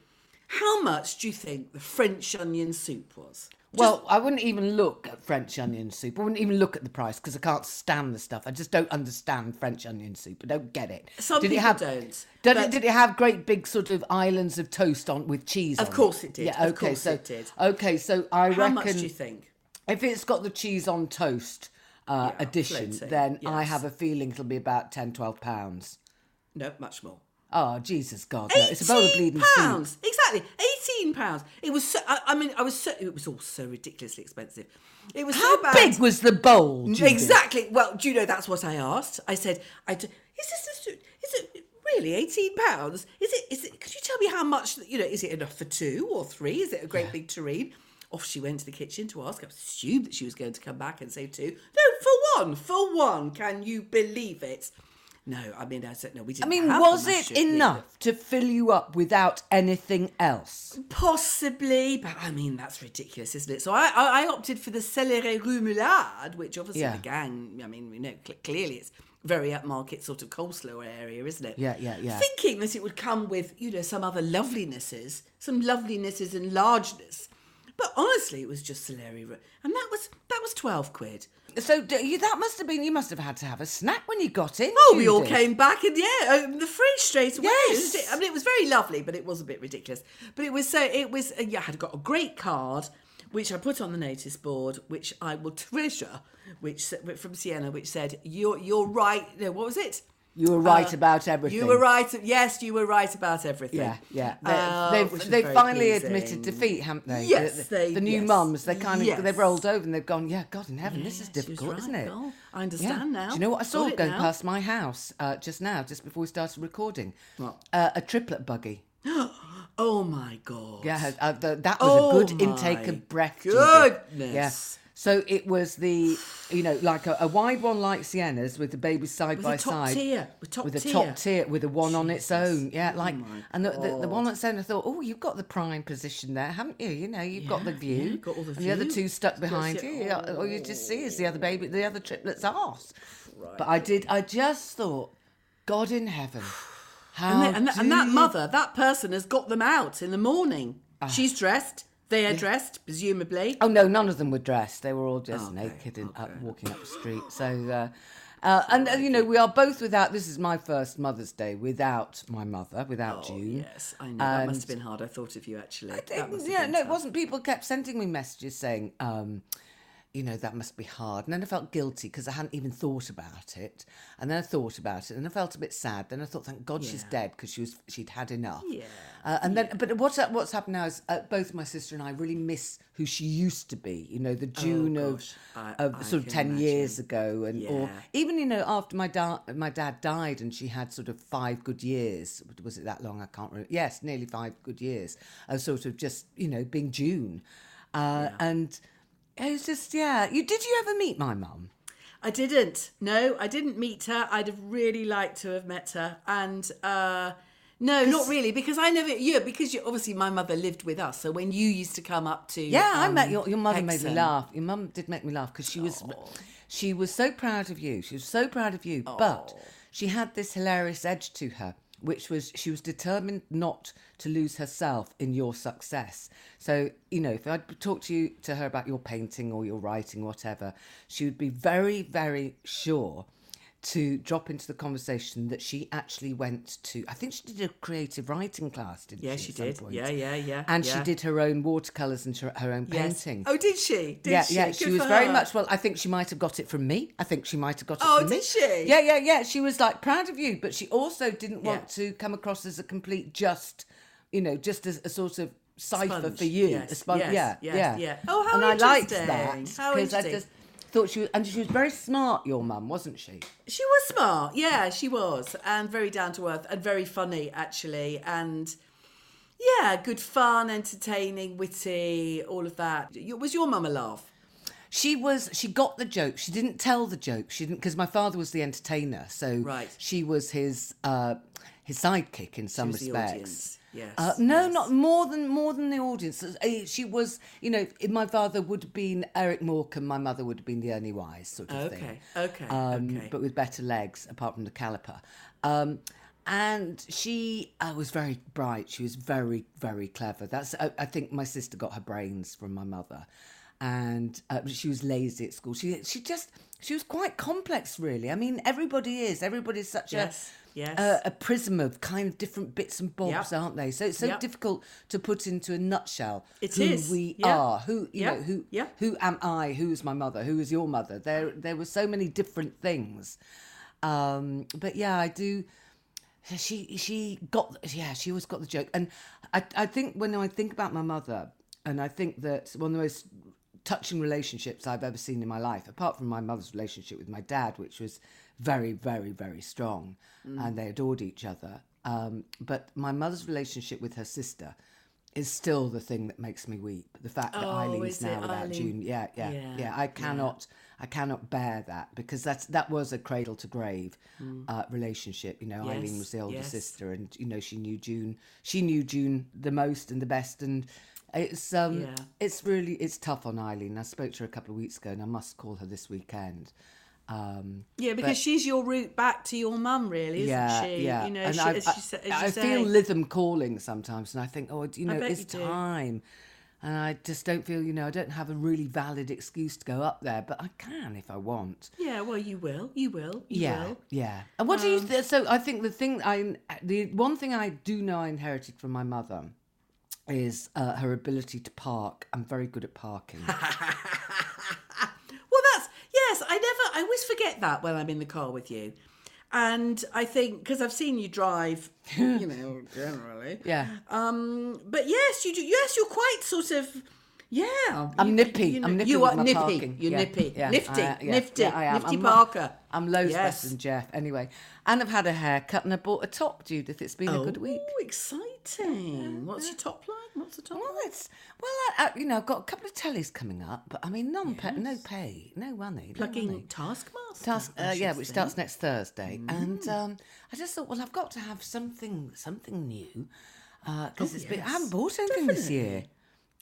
Speaker 5: How much do you think the French onion soup was?
Speaker 4: Well, I wouldn't even look at French onion soup. I wouldn't even look at the price because I can't stand the stuff. I just don't understand French onion soup. I don't get it.
Speaker 5: Some
Speaker 4: did it have,
Speaker 5: don't,
Speaker 4: Did it, did it have great big sort of islands of toast on with cheese?
Speaker 5: Of
Speaker 4: on
Speaker 5: course it did.
Speaker 4: Yeah.
Speaker 5: Of
Speaker 4: Okay.
Speaker 5: course
Speaker 4: so
Speaker 5: it did.
Speaker 4: okay. So I
Speaker 5: How
Speaker 4: reckon
Speaker 5: much do you think?
Speaker 4: if it's got the cheese on toast uh,
Speaker 5: Yeah,
Speaker 4: then I have a feeling it'll be about 10, 12 pounds.
Speaker 5: No, much more.
Speaker 4: Oh Jesus God! No, it's a bowl of bleeding soup.
Speaker 5: pounds exactly 18 pounds it was so I, I mean i was so it was all so ridiculously expensive it was
Speaker 4: How
Speaker 5: so bad
Speaker 4: big was the bowl? Judith?
Speaker 5: exactly well do you know that's what i asked i said i is this a suit? is it really 18 pounds is it is it could you tell me how much you know is it enough for two or three is it a great big tureen off she went to the kitchen to ask i assumed that she was going to come back and say two no for one for one can you believe it no i mean i said no we didn't
Speaker 4: I mean, was it enough to fill you up without anything else?
Speaker 5: Possibly, but I mean that's ridiculous, isn't it? So I, I, I opted for the celery remoulade, which obviously
Speaker 4: Yeah.
Speaker 5: the gang. I mean, you know, cl- clearly it's very upmarket sort of coleslaw area, isn't it?
Speaker 4: Yeah, yeah, yeah.
Speaker 5: Thinking that it would come with you know some other lovelinesses, some lovelinesses and largeness, but honestly, it was just celery, and that was that was twelve quid.
Speaker 4: So you, that must have been. You must have had to have a snack when you got in.
Speaker 5: Oh, we all
Speaker 4: Judith.
Speaker 5: came back and yeah, um, the fridge straight away.
Speaker 4: Yes.
Speaker 5: I mean, it was very lovely, but it was a bit ridiculous. But it was so it was. Yeah, I had got a great card, which I put on the notice board, which I will [LAUGHS] treasure. Which from Sienna, which said, "You're you're right." No, what was it?
Speaker 4: You were right
Speaker 5: Uh,
Speaker 4: about everything.
Speaker 5: You were right. Yes, you were right about everything.
Speaker 4: Yeah, yeah. They,
Speaker 5: Uh,
Speaker 4: they've they've finally
Speaker 5: pleasing.
Speaker 4: admitted defeat, haven't they?
Speaker 5: Yes,
Speaker 4: the, the,
Speaker 5: they-
Speaker 4: the new
Speaker 5: yes.
Speaker 4: mums. They kind of
Speaker 5: Yes.
Speaker 4: they've rolled over and they've gone. Yeah, God in heaven, this is
Speaker 5: Yes,
Speaker 4: difficult,
Speaker 5: right,
Speaker 4: isn't it?
Speaker 5: I understand
Speaker 4: Yeah.
Speaker 5: now.
Speaker 4: Do you know what I saw going
Speaker 5: now.
Speaker 4: past my house uh, just now, just before we started recording?
Speaker 5: What?
Speaker 4: Uh, a triplet buggy. [GASPS]
Speaker 5: Oh my god.
Speaker 4: Yeah, uh, the, that was
Speaker 5: Oh
Speaker 4: a good intake of breath.
Speaker 5: Goodness.
Speaker 4: Yeah. So it was the, you know, like a, a wide one like Sienna's with the babies side
Speaker 5: With
Speaker 4: by
Speaker 5: top
Speaker 4: side.
Speaker 5: tier, with top tier
Speaker 4: with a top tier, with a one on its own. Yeah, like,
Speaker 5: my
Speaker 4: and the, the, the one on its own, I thought, oh, you've got the prime position there, haven't you? You know, you've got the
Speaker 5: Yeah,
Speaker 4: view.
Speaker 5: yeah, got all the
Speaker 4: and the other two stuck behind
Speaker 5: yeah.
Speaker 4: you. Yeah, All you just see is the other baby, the other triplet's arse. But I did, I just thought, God in heaven. How
Speaker 5: And, then, and, that- and that
Speaker 4: you-
Speaker 5: mother, that person has got them out in the morning.
Speaker 4: Ah.
Speaker 5: She's dressed. They are dressed, presumably.
Speaker 4: Oh no, none of them were dressed. They were all just
Speaker 5: Okay,
Speaker 4: naked and up, walking up the street. So, uh, uh, and uh, you know, we are both without. This is my first Mother's Day without my mother, without
Speaker 5: Oh,
Speaker 4: June.
Speaker 5: yes, I know. that must have been hard. I thought of you, actually.
Speaker 4: I think- yeah, no, it wasn't. People kept sending me messages saying, um, you know, that must be hard. And then I felt guilty because I hadn't even thought about it. And then I thought about it, and I felt a bit sad. Then I thought, thank God she's dead because she was she'd had enough.
Speaker 5: Yeah,
Speaker 4: Uh, and then, but what's what's happened now is uh, both my sister and I really miss who she used to be. You know, the June of
Speaker 5: Oh, gosh, I-
Speaker 4: of
Speaker 5: I
Speaker 4: sort of
Speaker 5: can
Speaker 4: ten years ago, and or even you know after my dad my dad died and she had sort of five good years. Was it that long? I can't remember. Yes, nearly five good years of sort of just you know being June, uh, and it was just yeah. You did you ever meet my mum?
Speaker 5: I didn't. No, I didn't meet her. I'd have really liked to have met her. And uh no, not really, because I never. Yeah, because you, obviously my mother lived with us. So when you used to come up to,
Speaker 4: Yeah, I met
Speaker 5: um,
Speaker 4: your your mother made me
Speaker 5: Hexham-
Speaker 4: laugh. Your mum did make me laugh because she was she was so proud of you. She was so proud of you, but she had this hilarious edge to her, which was she was determined not to lose herself in your success. So you know, if I'd talk to you to her about your painting or your writing, whatever, she would be very very sure to drop into the conversation that she actually went to. I think she did a creative writing class, didn't
Speaker 5: Yeah,
Speaker 4: she?
Speaker 5: she did.
Speaker 4: point?
Speaker 5: Yeah, yeah, yeah,
Speaker 4: And she did her own watercolors and her her own
Speaker 5: Yes.
Speaker 4: painting.
Speaker 5: Oh, did she? Did
Speaker 4: yeah,
Speaker 5: she?
Speaker 4: yeah. She was
Speaker 5: for
Speaker 4: very
Speaker 5: her.
Speaker 4: much. Well, I think she might have got it from me. I think she might have got it
Speaker 5: Oh,
Speaker 4: from me.
Speaker 5: did she?
Speaker 4: Yeah, yeah, yeah. She was like proud of you, but she also didn't want
Speaker 5: Yeah.
Speaker 4: to come across as a complete just, you know, just as a sort of cipher
Speaker 5: Sponge.
Speaker 4: for you.
Speaker 5: Yes,
Speaker 4: a sponge.
Speaker 5: yes,
Speaker 4: yeah,
Speaker 5: yes,
Speaker 4: yeah,
Speaker 5: yeah. Oh, how
Speaker 4: And I liked that
Speaker 5: How
Speaker 4: I just thought she was, and she was very smart. Your mum, wasn't she?
Speaker 5: She was smart, yeah, she was, and very down to earth and very funny actually, and yeah, good fun, entertaining, witty, all of that. Was your mum a laugh?
Speaker 4: She was. She got the joke. She didn't tell the joke. She didn't because my father was the entertainer, so
Speaker 5: Right.
Speaker 4: she was his uh, his sidekick in some respects.
Speaker 5: Yes,
Speaker 4: Uh, no,
Speaker 5: yes.
Speaker 4: not more than more than the audience. Uh, She was, you know, if my father would have been Eric Morecambe, my mother would have been the Ernie Wise sort of thing.
Speaker 5: Okay, okay,
Speaker 4: Um,
Speaker 5: okay.
Speaker 4: But with better legs, apart from the caliper. Um, and she uh, was very bright. She was very, very clever. That's I, I think my sister got her brains from my mother, and uh, she was lazy at school. She she just she was quite complex, really. I mean, everybody is. Everybody's such
Speaker 5: Yes,
Speaker 4: a
Speaker 5: yes.
Speaker 4: a, a prism of kind of different bits and bobs,
Speaker 5: Yep.
Speaker 4: aren't they? So it's so
Speaker 5: Yep.
Speaker 4: difficult to put into a nutshell
Speaker 5: It
Speaker 4: who
Speaker 5: is.
Speaker 4: we
Speaker 5: Yeah.
Speaker 4: are, who you
Speaker 5: Yeah.
Speaker 4: know, who
Speaker 5: Yeah.
Speaker 4: who am I? Who is my mother? Who is your mother? There, there were so many different things. Um, but yeah, I do. She she got yeah she always got the joke, and I I think when I think about my mother, and I think that one of the most touching relationships I've ever seen in my life, apart from my mother's relationship with my dad, which was very very very strong, and they adored each other. Um, but my mother's relationship with her sister is still the thing that makes me weep. The fact that
Speaker 5: Oh,
Speaker 4: Eileen's now without
Speaker 5: Eileen?
Speaker 4: June. Yeah, yeah,
Speaker 5: Yeah,
Speaker 4: yeah. I cannot, I cannot bear that because that's that was a cradle to grave uh, relationship. You know, Eileen
Speaker 5: Mm.
Speaker 4: Was the older
Speaker 5: yes.
Speaker 4: sister, and you know she knew June. She knew June the most and the best, and it's um,
Speaker 5: Yeah.
Speaker 4: it's really it's tough on Eileen. I spoke to her a couple of weeks ago, and I must call her this weekend. Um,
Speaker 5: Yeah, because she's your route back to your mum, really, isn't
Speaker 4: yeah,
Speaker 5: she?
Speaker 4: yeah.
Speaker 5: You know,
Speaker 4: and
Speaker 5: she,
Speaker 4: I,
Speaker 5: as
Speaker 4: I,
Speaker 5: you, as
Speaker 4: I
Speaker 5: you
Speaker 4: feel. Lytham calling sometimes, and I think, oh, you know, it's
Speaker 5: you
Speaker 4: time. And I just don't feel, you know, I don't have a really valid excuse to go up there, but I can if I want.
Speaker 5: Yeah, well, you will. You will. You
Speaker 4: yeah,
Speaker 5: will. Um,
Speaker 4: yeah. And what do you? Th- so I think the thing I, the one thing I do know I inherited from my mother is uh, her ability to park. I'm very good at parking. [LAUGHS]
Speaker 5: Well, that's yes. I never. I always forget that when I'm in the car with you, and I think because I've seen you drive, [LAUGHS] you know, generally.
Speaker 4: yeah.
Speaker 5: Um. But yes, you do. Yes, you're quite sort of. Yeah,
Speaker 4: I'm
Speaker 5: you-
Speaker 4: nippy.
Speaker 5: you know-
Speaker 4: I'm nippy
Speaker 5: You are nippy.
Speaker 4: parking.
Speaker 5: You're
Speaker 4: Yeah,
Speaker 5: nippy.
Speaker 4: yeah,
Speaker 5: nifty.
Speaker 4: I- yeah,
Speaker 5: nifty.
Speaker 4: yeah, I am.
Speaker 5: Nifty
Speaker 4: I'm-
Speaker 5: Parker.
Speaker 4: I'm loads
Speaker 5: Yes.
Speaker 4: better than Jeff. Anyway, and I've had a haircut and I bought a top, Judith. It's been a good week.
Speaker 5: Oh, exciting! What's your top line? What's the top
Speaker 4: Well,
Speaker 5: line?
Speaker 4: it's well, I, I, you know, I've got a couple of tellies coming up, but I mean, non pay, no pay, no money, no
Speaker 5: Plugging
Speaker 4: money.
Speaker 5: Taskmaster.
Speaker 4: Task, uh, yeah, which starts next Thursday, and um, I just thought, well, I've got to have something, something new, because it's been. I haven't bought anything this year.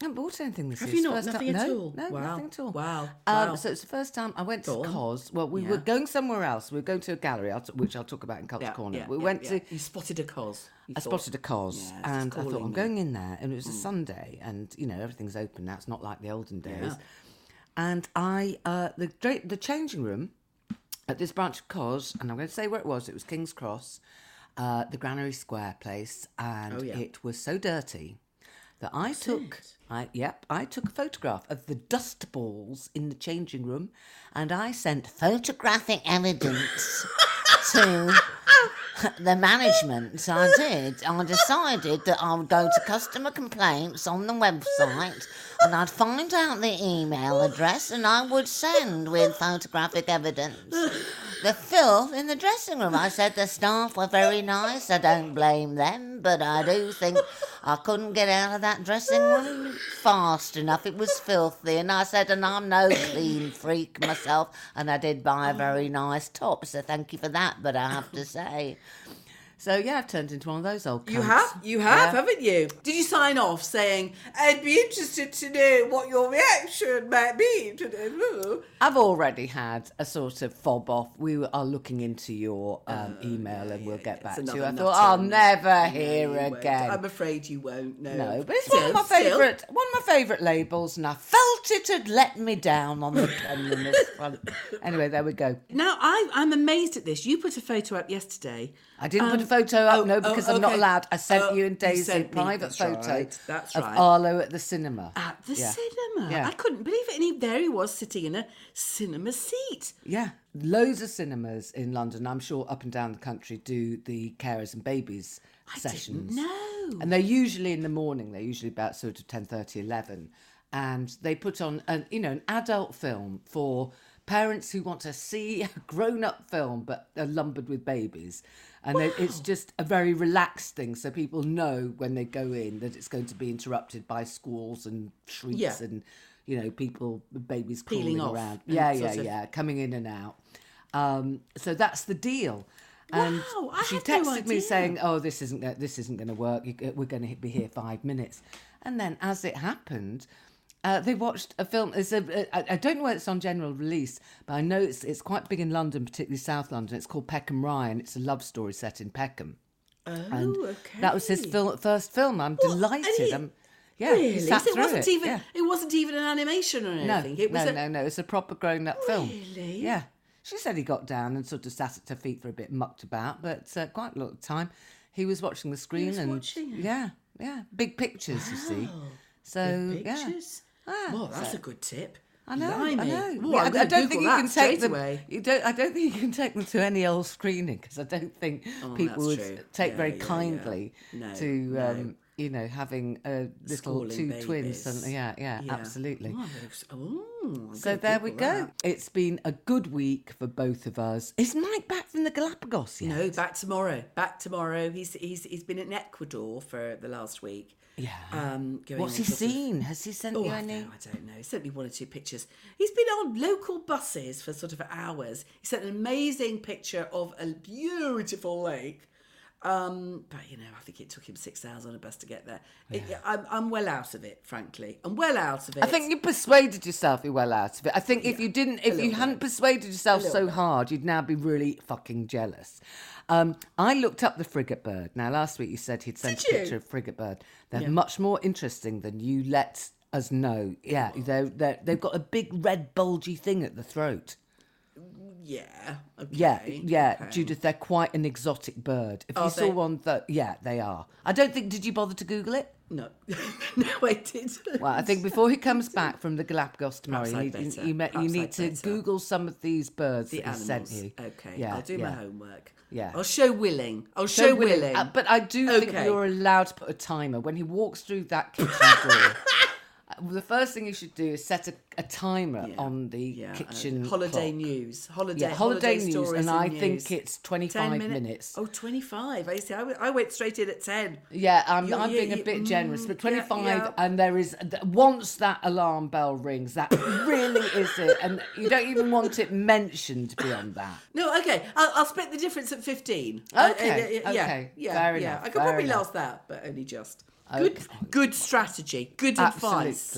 Speaker 4: I haven't bought anything this year.
Speaker 5: Have
Speaker 4: year.
Speaker 5: you not?
Speaker 4: first
Speaker 5: Nothing
Speaker 4: time-
Speaker 5: at
Speaker 4: no,
Speaker 5: all?
Speaker 4: No,
Speaker 5: Wow.
Speaker 4: nothing at all.
Speaker 5: Wow.
Speaker 4: Um,
Speaker 5: Wow.
Speaker 4: So it's the first time I went to
Speaker 5: Go on.
Speaker 4: Cos. Well, we
Speaker 5: Yeah.
Speaker 4: were going somewhere else. We were going to a gallery, I'll t- which I'll talk about in Culture Corner. we went to
Speaker 5: You spotted a cos. You
Speaker 4: I
Speaker 5: thought,
Speaker 4: spotted a cos,
Speaker 5: Yeah, it's
Speaker 4: and I thought
Speaker 5: calling
Speaker 4: I'm
Speaker 5: you.
Speaker 4: going in there, and it was a Sunday, and you know everything's open now. It's not like the olden days.
Speaker 5: Yeah.
Speaker 4: And I, uh, the dra- the changing room at this branch of cos, and I'm going to say where it was. It was King's Cross, uh, the Granary Square place, and
Speaker 5: Oh, yeah.
Speaker 4: it was so dirty that I took. I yep, I took a photograph of the dust balls in the changing room, and I sent photographic evidence [LAUGHS] to the management. I did. I decided that I would go to customer complaints on the website and I'd find out the email address and I would send with photographic evidence the filth in the dressing room. I said the staff were very nice. I don't blame them, but I do think I couldn't get out of that dressing room fast enough. It was filthy. And I said, and I'm no clean freak myself. And I did buy a very nice top, so thank you for that. But I have to say, So yeah, I've turned into one of those old.
Speaker 5: You have, you have,
Speaker 4: Yeah.
Speaker 5: haven't you? Did you sign off saying, "I'd be interested to know what your reaction might be to this"?
Speaker 4: I've already had a sort of fob off. We are looking into your um, email and we'll get back to you. I thought I'll never hear again.
Speaker 5: I'm afraid you won't. No,
Speaker 4: No, but it's
Speaker 5: Still,
Speaker 4: one of my favourite one of my favourite labels, and I felt it had let me down on the front. [COUGHS] Anyway, there we go.
Speaker 5: Now I, I'm amazed at this. You put a photo up yesterday.
Speaker 4: I didn't put a
Speaker 5: Um,
Speaker 4: photo up,
Speaker 5: oh,
Speaker 4: no,
Speaker 5: oh,
Speaker 4: because I'm not allowed. I sent
Speaker 5: Oh,
Speaker 4: you and Daisy a private
Speaker 5: that's
Speaker 4: photo
Speaker 5: right, That's
Speaker 4: of
Speaker 5: right.
Speaker 4: Arlo at the cinema.
Speaker 5: At the
Speaker 4: Yeah.
Speaker 5: cinema.
Speaker 4: Yeah.
Speaker 5: I couldn't believe it. And he, there he was sitting in a cinema seat.
Speaker 4: Yeah, loads of cinemas in London. I'm sure up and down the country do the carers and babies
Speaker 5: I
Speaker 4: sessions.
Speaker 5: didn't know.
Speaker 4: and they're usually in the morning they're usually about sort of 10.30 11 and they put on an you know an adult film for parents who want to see a [LAUGHS] grown-up film but are lumbered with babies and they, it's just a very relaxed thing so people know when they go in that it's going to be interrupted by squalls and shrieks
Speaker 5: Yeah.
Speaker 4: and you know people babies
Speaker 5: Peeling
Speaker 4: crawling around yeah yeah
Speaker 5: of-
Speaker 4: yeah coming in and out um, so that's the deal and
Speaker 5: Wow, I
Speaker 4: she
Speaker 5: had no
Speaker 4: texted me saying, "Oh, this isn't this isn't going to work. We're going to be here five minutes." And then, as it happened, uh, they watched a film. It's a, I, I don't know where it's on general release, but I know it's it's quite big in London, particularly South London. It's called Peckham Ryan. It's a love story set in Peckham.
Speaker 5: Oh,
Speaker 4: And
Speaker 5: okay.
Speaker 4: That was his film, first film. I'm?
Speaker 5: And
Speaker 4: delighted.
Speaker 5: he-
Speaker 4: I'm, yeah, he
Speaker 5: Really?
Speaker 4: sat
Speaker 5: So it wasn't
Speaker 4: it.
Speaker 5: even.
Speaker 4: yeah.
Speaker 5: It wasn't even an animation or
Speaker 4: No,
Speaker 5: anything. it was
Speaker 4: no,
Speaker 5: a,
Speaker 4: no, no. It's a proper grown-up film.
Speaker 5: Really?
Speaker 4: Yeah. She said he got down and sort of sat at her feet for a bit, mucked about, but uh, quite a lot of time he was watching the screen
Speaker 5: was
Speaker 4: and
Speaker 5: watching it?
Speaker 4: yeah, yeah, big pictures. You see, so
Speaker 5: Big
Speaker 4: yeah. Ah,
Speaker 5: well, that's
Speaker 4: so-
Speaker 5: a good tip.
Speaker 4: I know,
Speaker 5: Blimey.
Speaker 4: I know.
Speaker 5: Well,
Speaker 4: Yeah,
Speaker 5: I'm
Speaker 4: I, don't think you can take them.
Speaker 5: away.
Speaker 4: You don't. I don't think you can take them to any old screening because I don't think people
Speaker 5: Oh, that's
Speaker 4: would
Speaker 5: true.
Speaker 4: take
Speaker 5: Yeah,
Speaker 4: very
Speaker 5: yeah,
Speaker 4: kindly
Speaker 5: No,
Speaker 4: to
Speaker 5: no.
Speaker 4: um, you know having a little
Speaker 5: Schooling
Speaker 4: two twins. And, yeah, yeah, absolutely.
Speaker 5: Oh, oh,
Speaker 4: So there we go.
Speaker 5: that.
Speaker 4: It's been a good week for both of us. Is Mike back from the Galapagos yet?
Speaker 5: No, back tomorrow. Back tomorrow. He's he's he's been in Ecuador for the last week.
Speaker 4: Yeah.
Speaker 5: Um, going
Speaker 4: What's he
Speaker 5: of-
Speaker 4: seen? Has he sent
Speaker 5: Oh,
Speaker 4: you
Speaker 5: I,
Speaker 4: any?
Speaker 5: know, I don't know. He sent me one or two pictures. He's been on local buses for sort of hours. He sent an amazing picture of a beautiful lake. Um, but you know, I think it took him six hours on a bus to get there. It, I'm, I'm well out of it, frankly. I'm well out of it.
Speaker 4: I think you persuaded yourself you're well out of it. I think if you didn't, if you
Speaker 5: little
Speaker 4: hadn't persuaded yourself so hard, you'd now be really fucking jealous. Um, I looked up the frigate bird. Now, last week you said he'd sent
Speaker 5: Did
Speaker 4: a
Speaker 5: you?
Speaker 4: picture of frigate bird. They're much more interesting than you let us know. Yeah, they're, they're, they've got a big red bulgy thing at the throat.
Speaker 5: Yeah. Okay.
Speaker 4: Yeah, yeah,
Speaker 5: okay.
Speaker 4: Judith, they're quite an exotic bird. If
Speaker 5: Are
Speaker 4: you saw one that, yeah, they are. I don't think. Did you bother to Google it?
Speaker 5: No, [LAUGHS] no, I didn't.
Speaker 4: Well, I think before he comes back from the Galapagos tomorrow, you you, me- you need to
Speaker 5: better.
Speaker 4: Google some of these birds
Speaker 5: the
Speaker 4: that he
Speaker 5: animals.
Speaker 4: sent you.
Speaker 5: Okay,
Speaker 4: Yeah,
Speaker 5: I'll do
Speaker 4: yeah.
Speaker 5: my homework.
Speaker 4: Yeah.
Speaker 5: I'll show willing. I'll show,
Speaker 4: So willing-
Speaker 5: willing.
Speaker 4: uh, but I do think you're allowed to put a timer when he walks through that kitchen door. [LAUGHS] uh, The first thing you should do is set a, a timer
Speaker 5: Yeah,
Speaker 4: on the
Speaker 5: yeah, uh,
Speaker 4: kitchen
Speaker 5: holiday
Speaker 4: clock.
Speaker 5: news. Holiday,
Speaker 4: Yeah, holiday news,
Speaker 5: stories
Speaker 4: and I
Speaker 5: news.
Speaker 4: think it's 25
Speaker 5: 10
Speaker 4: minutes.
Speaker 5: Oh, 25. I see. I, w- I went straight in at 10.
Speaker 4: Yeah, I'm,
Speaker 5: You-
Speaker 4: I'm
Speaker 5: you-
Speaker 4: being a
Speaker 5: you-
Speaker 4: bit generous, but
Speaker 5: mm,
Speaker 4: 25,
Speaker 5: yeah.
Speaker 4: and there is, once that alarm bell rings, that really [LAUGHS] is it. And you don't even want it mentioned beyond that.
Speaker 5: No, okay. I'll, I'll split the difference at 15. Uh,
Speaker 4: Okay,
Speaker 5: uh, yeah,
Speaker 4: okay,
Speaker 5: Yeah,
Speaker 4: fair
Speaker 5: yeah.
Speaker 4: enough,
Speaker 5: I could probably
Speaker 4: enough.
Speaker 5: last that, but only just. Good,
Speaker 4: Okay.
Speaker 5: good strategy. Good advice.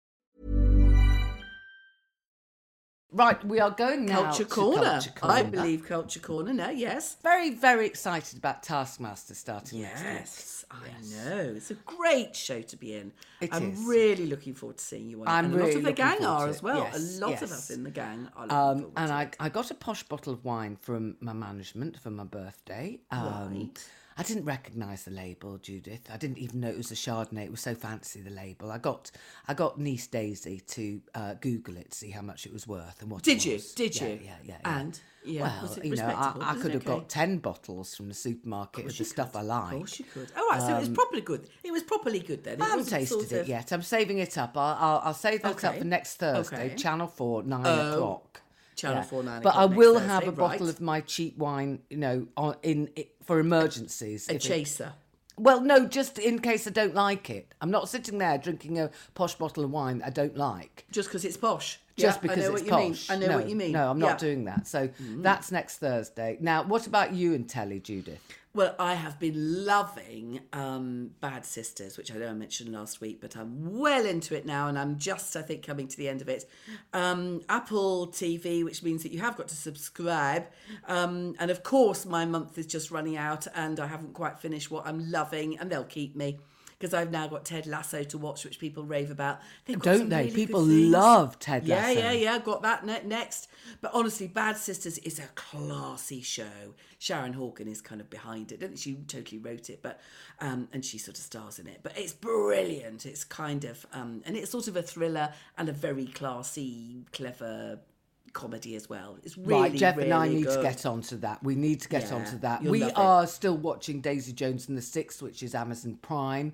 Speaker 4: Right, we are going now
Speaker 5: Culture Corner.
Speaker 4: Culture
Speaker 5: I believe Culture Corner now, yes.
Speaker 4: Very, very excited about Taskmaster starting next week.
Speaker 5: Yes, I know. It's a great show to be in.
Speaker 4: It
Speaker 5: I'm
Speaker 4: is.
Speaker 5: really looking forward to seeing you on.
Speaker 4: I'm
Speaker 5: and a lot
Speaker 4: really
Speaker 5: of the gang are as well.
Speaker 4: Yes,
Speaker 5: a lot of us in the gang are looking
Speaker 4: Um,
Speaker 5: forward
Speaker 4: and
Speaker 5: to
Speaker 4: I. I got a posh bottle of wine from my management for my birthday. Um, I didn't recognise the label, Judith. I didn't even know it was a Chardonnay. It was so fancy the label. I got I got niece Daisy to uh, Google it, to see how much it was worth and what.
Speaker 5: Did you? Did
Speaker 4: Yeah,
Speaker 5: you?
Speaker 4: Yeah, yeah. yeah.
Speaker 5: And? Yeah,
Speaker 4: well, you know, I. I could have
Speaker 5: okay?
Speaker 4: got ten bottles from the supermarket of the stuff I like.
Speaker 5: Of course you could. All right, so it was properly good. It was properly good then. It
Speaker 4: I haven't tasted
Speaker 5: sort
Speaker 4: it yet. I'm saving it up. I'll, I'll, I'll save that up for next Thursday,
Speaker 5: Okay.
Speaker 4: Channel 4, 9
Speaker 5: Oh,
Speaker 4: o'clock.
Speaker 5: Channel 4, 9
Speaker 4: But I will
Speaker 5: Thursday,
Speaker 4: have a bottle
Speaker 5: right.
Speaker 4: of my cheap wine, you know, on, in, i for emergencies.
Speaker 5: A
Speaker 4: if it-
Speaker 5: chaser.
Speaker 4: well, no, just in case I don't like it. I'm not sitting there drinking a posh bottle of wine I don't like.
Speaker 5: Just because it's posh.
Speaker 4: Just
Speaker 5: Yeah,
Speaker 4: because
Speaker 5: I know
Speaker 4: it's
Speaker 5: what
Speaker 4: posh.
Speaker 5: you mean. I know
Speaker 4: no,
Speaker 5: what you mean.
Speaker 4: No, I'm
Speaker 5: Yeah. Mm.
Speaker 4: not doing that. So that's next Thursday. Now, what about you and Telly, Judith?
Speaker 5: Well, I have been loving um, Bad Sisters, which I know I mentioned last week, but I'm well into it now, and I'm just, I think, coming to the end of it. Um, Apple TV, which means that you have got to subscribe, um, and of course, my month is just running out, and I haven't quite finished what I'm loving, and they'll keep me. Because I've now got Ted Lasso to watch, which people rave about. They've
Speaker 4: Don't they?
Speaker 5: really
Speaker 4: People love Ted
Speaker 5: Yeah,
Speaker 4: Lasso.
Speaker 5: yeah, yeah. Yeah. Got that ne- next. But honestly, Bad Sisters is a classy show. Sharon Horgan is kind of behind it. I don't think she totally wrote it, but um, and she sort of stars in it. But it's brilliant. It's kind of um, and it's sort of a thriller and a very classy, clever comedy as well. It's really,
Speaker 4: right, Jeff
Speaker 5: really
Speaker 4: and I need
Speaker 5: good.
Speaker 4: to get onto that. We need to get
Speaker 5: Yeah,
Speaker 4: onto that. We
Speaker 5: love it.
Speaker 4: are still watching Daisy Jones and the Six, which is Amazon Prime,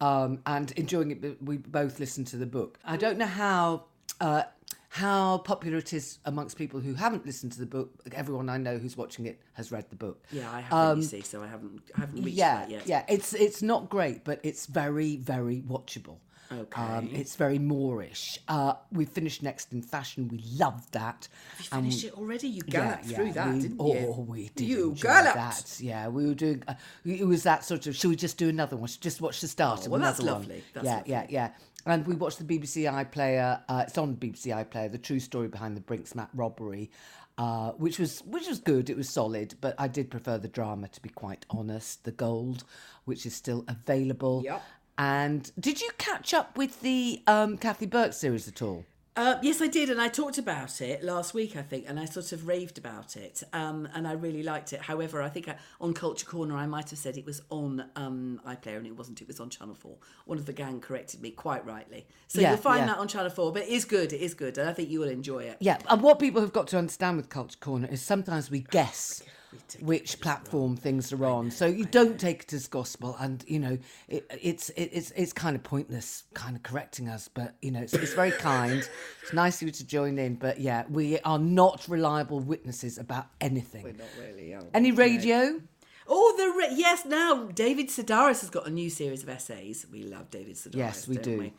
Speaker 4: um, and enjoying it. We both listen to the book. I don't know how. Uh, how popular it is amongst people who haven't listened to the book. Everyone I know who's watching it has read the book.
Speaker 5: Yeah, I haven't. you see, so I haven't. I haven't reached
Speaker 4: Um, yeah,
Speaker 5: that yet.
Speaker 4: yeah. It's it's not great, but it's very very watchable.
Speaker 5: Okay.
Speaker 4: Um, it's very Moorish. Uh, we finished Next in Fashion. We loved that.
Speaker 5: You
Speaker 4: And
Speaker 5: finished it already. You galloped through that,
Speaker 4: we,
Speaker 5: didn't you?
Speaker 4: oh, we did.
Speaker 5: You galloped.
Speaker 4: that. Yeah, we were doing. Uh, it was that sort of. Should we just do another one? Should just watch the start
Speaker 5: Oh,
Speaker 4: of
Speaker 5: well,
Speaker 4: another
Speaker 5: that's
Speaker 4: one?
Speaker 5: lovely. That's
Speaker 4: yeah,
Speaker 5: lovely.
Speaker 4: yeah, yeah. And we watched the BBC iPlayer. Uh, it's on BBC iPlayer. The true story behind the Brinks Brink's-Mat robbery, uh, which was which was good. It was solid, but I did prefer the drama to be quite honest. The Gold, which is still available.
Speaker 5: Yep.
Speaker 4: And did you catch up with the um, Kathy Burke series at all?
Speaker 5: Uh, yes, I did, and I talked about it last week, I think, and I sort of raved about it, um, and I really liked it. However, I think I, on Culture Corner, I might have said it was on um, iPlayer, and it wasn't. It was on Channel Four. One of the gang corrected me quite rightly, so
Speaker 4: Yeah,
Speaker 5: you'll find
Speaker 4: yeah.
Speaker 5: that on Channel Four. But it is good. It is good, and I think you will enjoy it.
Speaker 4: Yeah, and what people have got to understand with Culture Corner is sometimes we guess which platform things are on, so you don't take it as gospel, and you know it, it's it, it's it's kind of pointless, kind of correcting us, but you know it's, it's very kind. It's nice of you to join in, but yeah, we are not reliable witnesses about anything. We're not really. Any radio?
Speaker 5: Oh, the re- yes. Now David Sedaris has got a new series of essays. We love David Sedaris.
Speaker 4: Yes, we
Speaker 5: don't
Speaker 4: do.
Speaker 5: We?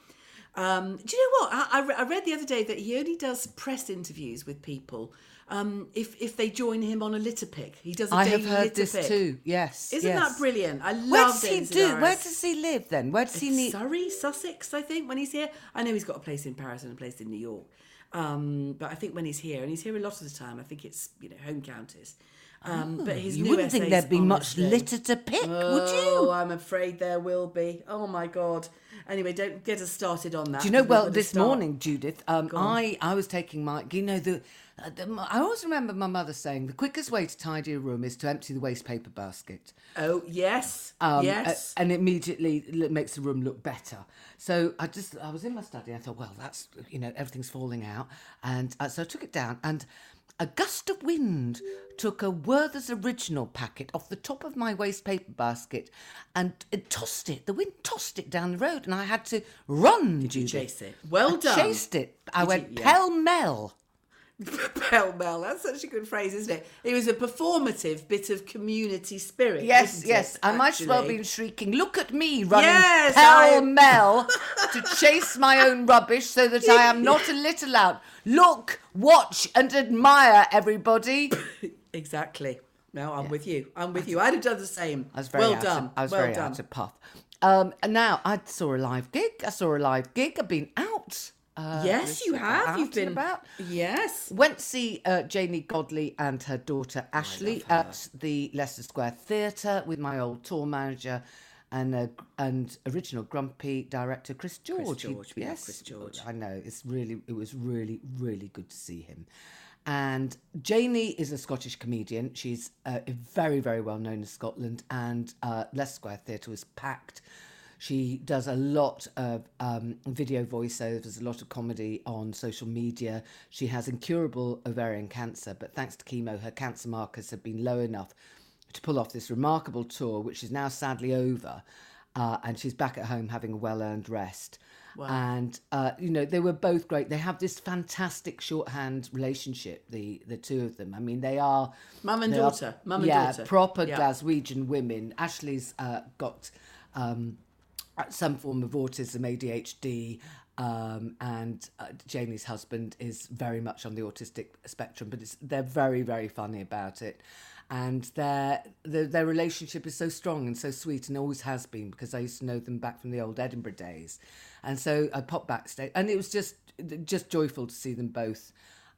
Speaker 5: Um, do you know what? I, I, re- I read the other day that he only does press interviews with people um, if if they join him on a litter pick. He does. a
Speaker 4: I have heard
Speaker 5: litter
Speaker 4: this
Speaker 5: pick.
Speaker 4: too. Yes,
Speaker 5: Isn't
Speaker 4: yes.
Speaker 5: that brilliant? I love
Speaker 4: Where does he do? Where does he live then? Where does he need?
Speaker 5: Surrey, Sussex, I think, when he's here. I know he's got a place in Paris and a place in New York. Um, but I think when he's here, and he's here a lot of the time, I think it's, you know, home counties. Um, but his
Speaker 4: You wouldn't think there'd be much litter to pick, would you? Oh.
Speaker 5: I'm afraid there will be. Oh my God. Anyway, don't get us started on that.
Speaker 4: Do you know? Well, this
Speaker 5: start-
Speaker 4: morning, Judith, um, I I was taking my. You know the, uh, the. I always remember my mother saying the quickest way to tidy a room is to empty the waste paper basket.
Speaker 5: Oh, yes.
Speaker 4: Um,
Speaker 5: yes.
Speaker 4: a- and immediately it makes the room look better. So I just, I was in my study. I thought, well, that's, you know, everything's falling out. And uh, so I took it down and a gust of wind took a Werther's original packet off the top of my waste paper basket and it tossed it. The wind tossed it down the road and I had to run, Did
Speaker 5: you
Speaker 4: Judith.
Speaker 5: chase it? Well
Speaker 4: I
Speaker 5: done.
Speaker 4: chased it. I
Speaker 5: Did
Speaker 4: went?
Speaker 5: Yeah.
Speaker 4: pell mell. [LAUGHS]
Speaker 5: Pell mell. That's such a good phrase, isn't it? It was a performative bit of community spirit.
Speaker 4: Yes, yes.
Speaker 5: it,
Speaker 4: I might as well
Speaker 5: have
Speaker 4: been shrieking, look at me running
Speaker 5: Yes,
Speaker 4: pell mell to chase my own rubbish so that I am [LAUGHS] not a little out. Look, watch, and admire, everybody. [COUGHS]
Speaker 5: Exactly. No, I'm with you. I'm with you. I'd have done the same.
Speaker 4: I was very
Speaker 5: well
Speaker 4: out
Speaker 5: done.
Speaker 4: Of, I was
Speaker 5: well
Speaker 4: very
Speaker 5: done.
Speaker 4: out of puff. Um, and now I saw a live gig. I saw a live gig. I've been out Uh,
Speaker 5: yes, you have. You've been
Speaker 4: about.
Speaker 5: Yes.
Speaker 4: Went to see uh, Janey Godley and her daughter Ashley at the Leicester Square Theatre with my old tour manager and uh, and original Grumpy director Chris George. He-
Speaker 5: George, love
Speaker 4: yes,
Speaker 5: Chris George.
Speaker 4: I know it's really it was really really good to see him. And Janey is a Scottish comedian. She's uh, very very well known in Scotland, and uh, Leicester Square Theatre was packed. She does a lot of um, video voiceovers, a lot of comedy on social media. She has incurable ovarian cancer, but thanks to chemo, her cancer markers have been low enough to pull off this remarkable tour, which is now sadly over. Uh, and she's back at home having a well earned rest. And, uh, you know, they were both great. They have this fantastic shorthand relationship, the, the two of them. I mean, they are.
Speaker 5: Mum and
Speaker 4: they are-
Speaker 5: daughter, mum and
Speaker 4: yeah,
Speaker 5: daughter.
Speaker 4: proper
Speaker 5: Yeah.
Speaker 4: Glaswegian women. Ashley's uh, got um, some form of autism, ADHD, um, and uh, Janey's husband is very much on the autistic spectrum, but it's, they're very, very funny about it. And their, their their relationship is so strong and so sweet, and always has been because I used to know them back from the old Edinburgh days. And so I popped backstage, and it was just just joyful to see them both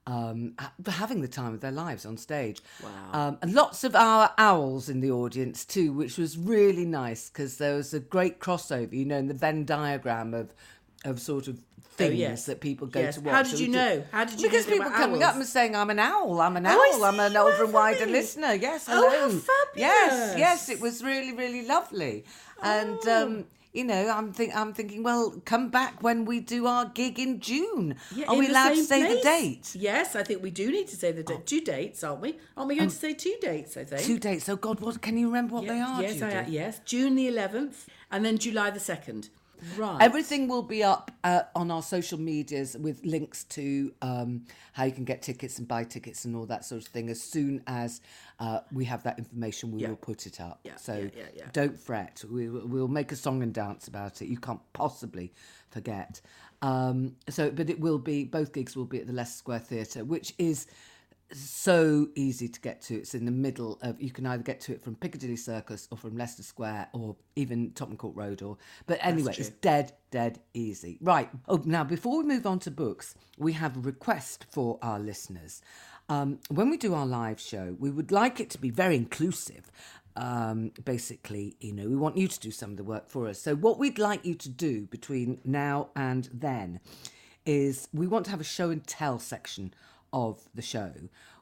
Speaker 4: um, having the time of their lives on stage. Wow. Um, and lots of our owls in the audience too, which was really nice because there was a great crossover, you know, in the Venn diagram of of sort of things
Speaker 5: yes.
Speaker 4: that people go
Speaker 5: Yes.
Speaker 4: to watch.
Speaker 5: How did you know? How did you
Speaker 4: Because people coming up and saying, "I'm an owl. I'm an
Speaker 5: I
Speaker 4: owl. I'm an
Speaker 5: you
Speaker 4: older and wider listener." Yes,
Speaker 5: Oh,
Speaker 4: hello.
Speaker 5: how
Speaker 4: Yes, yes, it was really, really lovely. And
Speaker 5: Oh.
Speaker 4: um, you know, I'm think I'm thinking, well, come back when we do our gig in June.
Speaker 5: Yeah,
Speaker 4: Are
Speaker 5: in
Speaker 4: we allowed to say the date?
Speaker 5: Yes, I think we do need to say the date. Two dates, aren't we? Aren't we going to say two dates? I think
Speaker 4: Two dates. Oh God, what can you remember what
Speaker 5: Yeah,
Speaker 4: they are?
Speaker 5: Yes, I, yes. June the eleventh, and then July the second. Right.
Speaker 4: Everything will be up uh, on our social medias with links to um, how you can get tickets and buy tickets and all that sort of thing. As soon as uh, we have that information, we
Speaker 5: Yeah.
Speaker 4: will put it up.
Speaker 5: Yeah,
Speaker 4: so
Speaker 5: yeah,
Speaker 4: don't fret. We, will- we'll make a song and dance about it. You can't possibly forget. Um, so, but it will be both gigs will be at the Leicester Square Theatre, which is so easy to get to. It's in the middle of. You can either get to it from Piccadilly Circus or from Leicester Square or even Tottenham Court Road. Or but anyway, it's dead, dead easy. Right. Oh, now before we move on to books, we have a request for our listeners. Um, when we do our live show, we would like it to be very inclusive. Um, basically, you know, we want you to do some of the work for us. So, what we'd like you to do between now and then is we want to have a show and tell section of the show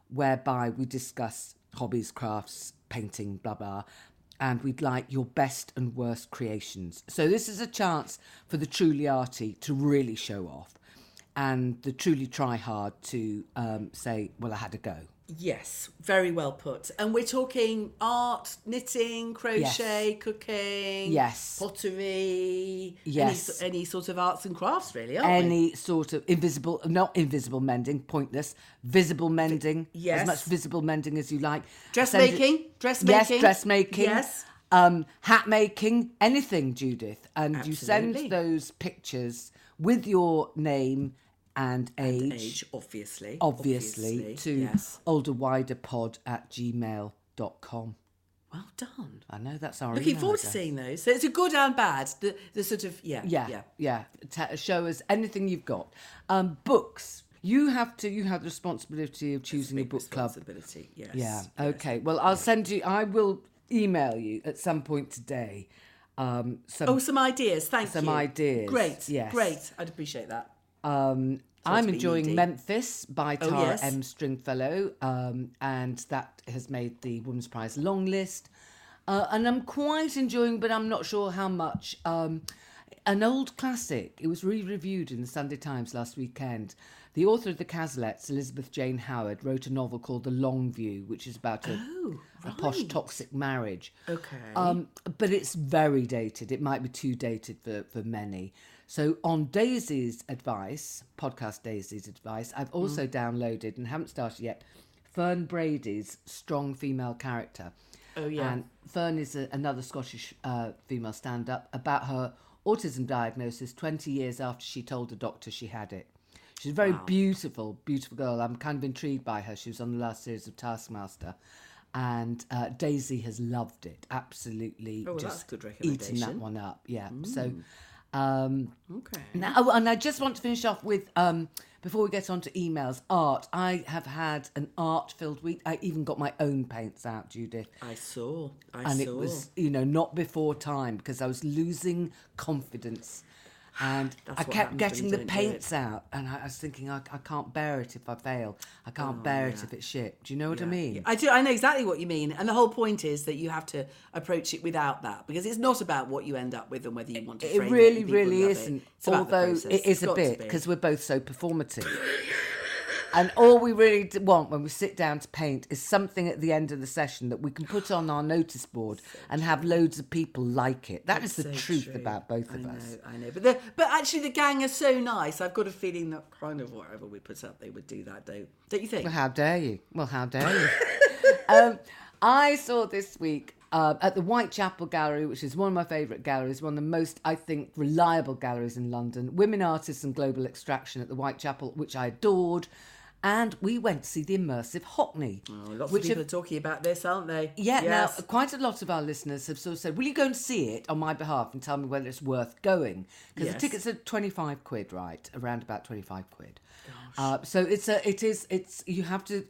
Speaker 4: whereby we discuss hobbies, crafts, painting, blah, blah. And we'd like your best and worst creations. So, this is a chance for the truly arty to really show off and the truly try hard to um, say, well, I had a go.
Speaker 5: Yes, very well put. And we're talking art, knitting, crochet, cooking,
Speaker 4: Yes.
Speaker 5: pottery,
Speaker 4: Yes.
Speaker 5: any, any sort of arts and crafts, really, aren't we?
Speaker 4: Any sort of invisible, not invisible mending, pointless, visible mending,
Speaker 5: Yes.
Speaker 4: as much visible mending as you like.
Speaker 5: Dressmaking, dressmaking.
Speaker 4: Yes, dressmaking.
Speaker 5: Yes.
Speaker 4: Um, hat making, anything, Judith. And you send those pictures with your name and age,
Speaker 5: Age, obviously.
Speaker 4: obviously, to
Speaker 5: yes.
Speaker 4: olderwiderpod at gmail.com.
Speaker 5: Well done.
Speaker 4: I know that's our
Speaker 5: Looking forward to seeing those. So it's a good and bad. The, the sort of yeah,
Speaker 4: Yeah,
Speaker 5: yeah.
Speaker 4: yeah. Ta show us anything you've got. Um, books. You have to. You have the responsibility of choosing a
Speaker 5: Big
Speaker 4: book club.
Speaker 5: responsibility. Yes.
Speaker 4: Yeah.
Speaker 5: yes.
Speaker 4: Okay. Well, I'll send you. I will email you at some point today. Um, some.
Speaker 5: Oh, some ideas. Thank
Speaker 4: Some
Speaker 5: you.
Speaker 4: ideas,
Speaker 5: Great.
Speaker 4: yes.
Speaker 5: Great. I'd appreciate that.
Speaker 4: um, I'm enjoying. Memphis by
Speaker 5: Oh,
Speaker 4: Tara
Speaker 5: yes.
Speaker 4: M. Stringfellow, um, and that has made the Women's Prize long list. Uh, and I'm quite enjoying, but I'm not sure how much. Um, an old classic. It was re-reviewed in the Sunday Times last weekend. The author of the Cazalets, Elizabeth Jane Howard, wrote a novel called The Long View, which is about a, a posh toxic marriage.
Speaker 5: Okay.
Speaker 4: Um, but it's very dated. It might be too dated for, for many. So, on Daisy's advice, podcast Daisy's advice, I've also downloaded and haven't started yet Fern Brady's strong female character.
Speaker 5: Oh, yeah.
Speaker 4: And Fern is a, another Scottish uh, female stand up about her autism diagnosis 20 years after she told the doctor she had it. She's a very beautiful, beautiful girl. I'm kind of intrigued by her. She was on the last series of Taskmaster. And uh, Daisy has loved it, absolutely
Speaker 5: Oh, well,
Speaker 4: just
Speaker 5: that's a good
Speaker 4: eating that one up. Yeah. So Um,
Speaker 5: Okay.
Speaker 4: now, oh, and I just want to finish off with um, before we get on to emails, art. I have had an art-filled week. I even got my own paints out, Judith,
Speaker 5: I saw. I
Speaker 4: and
Speaker 5: saw.
Speaker 4: it was you know not before time because I was losing confidence. And
Speaker 5: That's
Speaker 4: I kept getting the paints out, and I, I was thinking, I, I can't bear it if I fail. I can't oh, bear it if it's shit. Do you know what I mean?
Speaker 5: I do. I know exactly what you mean, and the whole point is that you have to approach it without that because it's not about what you end up with and whether you want to.
Speaker 4: It really,
Speaker 5: people
Speaker 4: really isn't.
Speaker 5: It.
Speaker 4: Although it is a bit
Speaker 5: be.
Speaker 4: because we're both so performative. And all we really want when we sit down to paint is something at the end of the session that we can put on our notice board and have loads of people like it. That is the
Speaker 5: So
Speaker 4: truth
Speaker 5: true.
Speaker 4: about both
Speaker 5: I
Speaker 4: of
Speaker 5: know,
Speaker 4: us.
Speaker 5: I know, but the, but actually the gang are so nice. I've got a feeling that kind of whatever we put up, they would do that. Don't don't you think?
Speaker 4: Well, how dare you? Well, how dare you? [LAUGHS] um, I saw this week uh, at the Whitechapel Gallery, which is one of my favourite galleries, one of the most, I think, reliable galleries in London. Women Artists and Global Extraction at the Whitechapel, which I adored. And we went to see the immersive Hockney.
Speaker 5: Oh, lots
Speaker 4: which
Speaker 5: of people
Speaker 4: have-
Speaker 5: are talking about this, aren't they?
Speaker 4: yeah,
Speaker 5: Yes.
Speaker 4: now quite a lot of our listeners have sort of said, "Will you go and see it on my behalf and tell me whether it's worth going?" Because
Speaker 5: Yes.
Speaker 4: the tickets are twenty five quid, right? Around about twenty five quid. Uh, so it's a, it is, it's you have to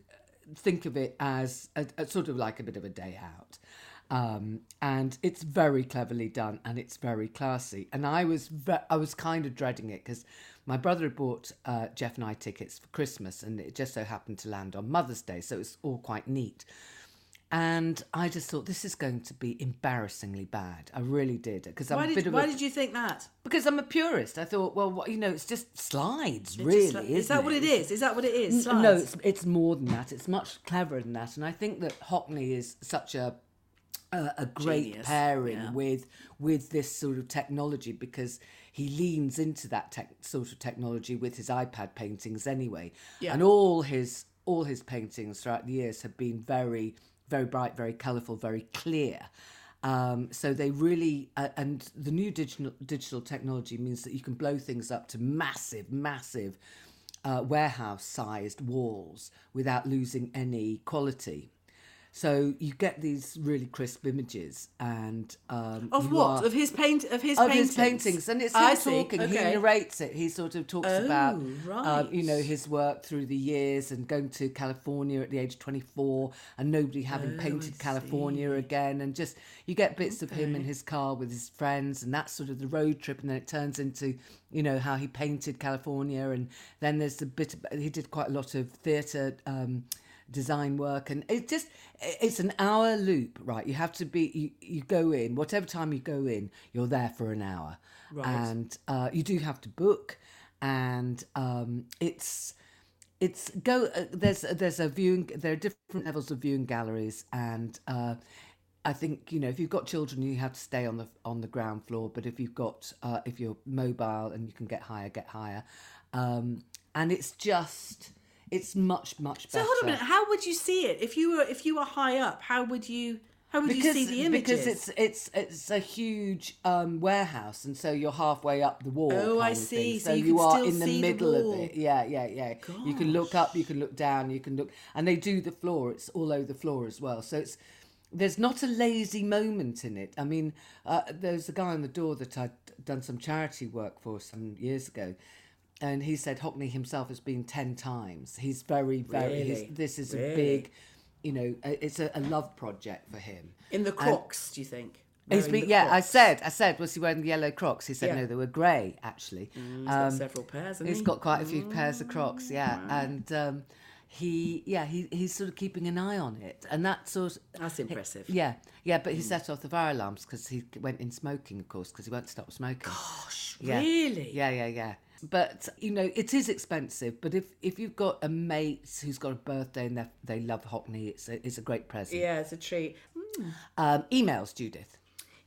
Speaker 4: think of it as a, a sort of like a bit of a day out. Um, and it's very cleverly done and it's very classy. And I was ve- I was kind of dreading it because my brother had bought uh, Jeff and I tickets for Christmas and it just so happened to land on Mother's Day, so it was all quite neat. And I just thought this is going to be embarrassingly bad. I really did because I'm
Speaker 5: Why
Speaker 4: a bit
Speaker 5: did
Speaker 4: of
Speaker 5: Why
Speaker 4: a,
Speaker 5: did you think that?
Speaker 4: because I'm a purist. I thought, well, what, you know, it's just slides,
Speaker 5: It's
Speaker 4: really.
Speaker 5: just is that what it is? Is that what it is?
Speaker 4: N- No, it's it's more than that. It's much cleverer than that. And I think that Hockney is such a a, a great
Speaker 5: Genius,
Speaker 4: pairing
Speaker 5: yeah.
Speaker 4: with with this sort of technology because he leans into that tech, sort of technology with his iPad paintings anyway.
Speaker 5: Yeah.
Speaker 4: And all his all his paintings throughout the years have been very very bright, very colourful, very clear. Um, so they really, uh, and the new digital digital technology means that you can blow things up to massive, massive uh, warehouse-sized walls without losing any quality. So you get these really crisp images, and um,
Speaker 5: Of what?
Speaker 4: are-
Speaker 5: Of his paint? Of his
Speaker 4: of
Speaker 5: paintings?
Speaker 4: his paintings, and it's him
Speaker 5: I
Speaker 4: talking.
Speaker 5: Okay.
Speaker 4: He narrates it. He sort of talks about,
Speaker 5: Oh,
Speaker 4: um, you know, his work through the years and going to California at the age of twenty four, and nobody
Speaker 5: Oh,
Speaker 4: having painted California again, and just you get bits of him in his car with his friends, and that's sort of the road trip, and then it turns into, you know, how he painted California, and then there's a bit. He did quite a lot of theatre. Um, design work and it just it's an hour loop right? You have to be you, you go in whatever time you go in you're there for an hour.
Speaker 5: Right.
Speaker 4: and uh, you do have to book and um, it's it's go uh, there's there's a viewing there are different levels of viewing galleries and uh, I think you know if you've got children you have to stay on the on the ground floor but if you've got uh, if you're mobile and you can get higher get higher. Um, and it's just it's much much better.
Speaker 5: So hold on a minute. How would you see it if you were if you were high up? How would you how would you see the images?
Speaker 4: because it's it's it's a huge um, warehouse, and so you're halfway up the wall.
Speaker 5: Oh, I
Speaker 4: kind of thing.
Speaker 5: see.
Speaker 4: So,
Speaker 5: So
Speaker 4: you,
Speaker 5: you
Speaker 4: are in the
Speaker 5: see the
Speaker 4: middle of it. Yeah, yeah, yeah. You can look up, you can look down, you can look, and they do the floor. It's all over the floor as well. So it's there's not a lazy moment in it. I mean, uh, there's a guy on the door that I'd done some charity work for some years ago. And he said Hockney himself has been 10 times. He's very, very, he's, this is a big, you know, it's a, a love project for him.
Speaker 5: in the Crocs. Do you think?
Speaker 4: He's been, yeah, I said, I said, was he wearing the yellow Crocs? He said,
Speaker 5: Yeah. Mm,
Speaker 4: no, they were grey, actually.
Speaker 5: He's got several pairs.
Speaker 4: He's
Speaker 5: he?
Speaker 4: got quite a few pairs of Crocs, yeah. And um, he, yeah, he, he's sort of keeping an eye on it. And that sort of.
Speaker 5: That's impressive. Mm.
Speaker 4: Yeah, yeah, but he set off the fire alarms because he went in smoking, of course, because he won't stop smoking.
Speaker 5: Gosh,
Speaker 4: Yeah.
Speaker 5: really?
Speaker 4: Yeah, yeah, yeah. But you know, it is expensive. But if if you've got a mate who's got a birthday and they they love Hockney, it's a it's a great present.
Speaker 5: Yeah, it's a treat.
Speaker 4: Um, emails, Judith.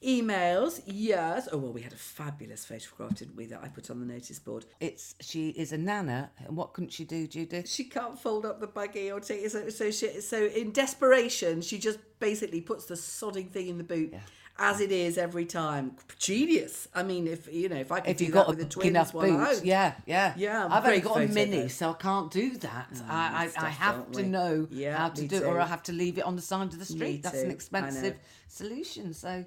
Speaker 5: Emails, yes. Oh well, we had a fabulous photograph, didn't we? That I put on the notice board.
Speaker 4: It's she is a nana, and what couldn't she do, Judith?
Speaker 5: She can't fold up the buggy or take it. So, so she, so in desperation, she just basically puts the sodding thing in the boot. As it is every time, genius. I mean, if you know, if I could
Speaker 4: If
Speaker 5: do that
Speaker 4: got
Speaker 5: with
Speaker 4: a
Speaker 5: twins
Speaker 4: enough
Speaker 5: while
Speaker 4: boot,
Speaker 5: out,
Speaker 4: yeah, yeah,
Speaker 5: Yeah,
Speaker 4: I've only got a mini, so I can't do that. I,
Speaker 5: stuff,
Speaker 4: I, I have to know
Speaker 5: Yeah,
Speaker 4: how to
Speaker 5: me
Speaker 4: do it, or I have to leave it on the side of the street. That's
Speaker 5: too,
Speaker 4: an expensive solution. So,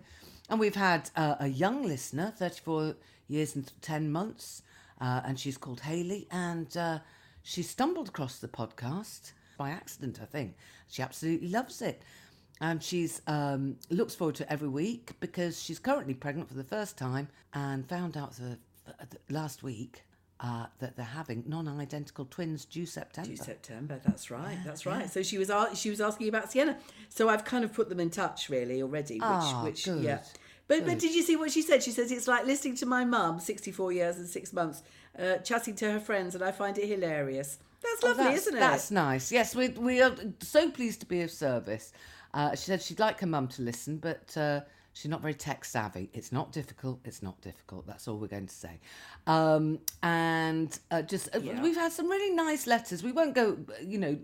Speaker 4: and we've had uh, a young listener, thirty-four years and 10 months. Uh, and she's called Haley. And uh, she stumbled across the podcast by accident, I think. She absolutely loves it. And she's um, looks forward to every week because she's currently pregnant for the first time and found out the, the last week uh, that they're having non-identical twins due September.
Speaker 5: Due September. That's right. that's right. So she was she was asking about Sienna. So I've kind of put them in touch really already. Which
Speaker 4: Ah,
Speaker 5: which
Speaker 4: good,
Speaker 5: yeah. But but did you see what she said? She says it's like listening to my mum, sixty four years and six months, uh, chatting to her friends, and I find it hilarious. That's
Speaker 4: Oh,
Speaker 5: lovely,
Speaker 4: that's,
Speaker 5: isn't it?
Speaker 4: That's nice. Yes, we we are so pleased to be of service. Uh, she said she'd like her mum to listen, but uh, she's not very tech savvy. It's not difficult. It's not difficult. That's all we're going to say. Um, and uh, just uh, we've had some really nice letters. We won't go, you know,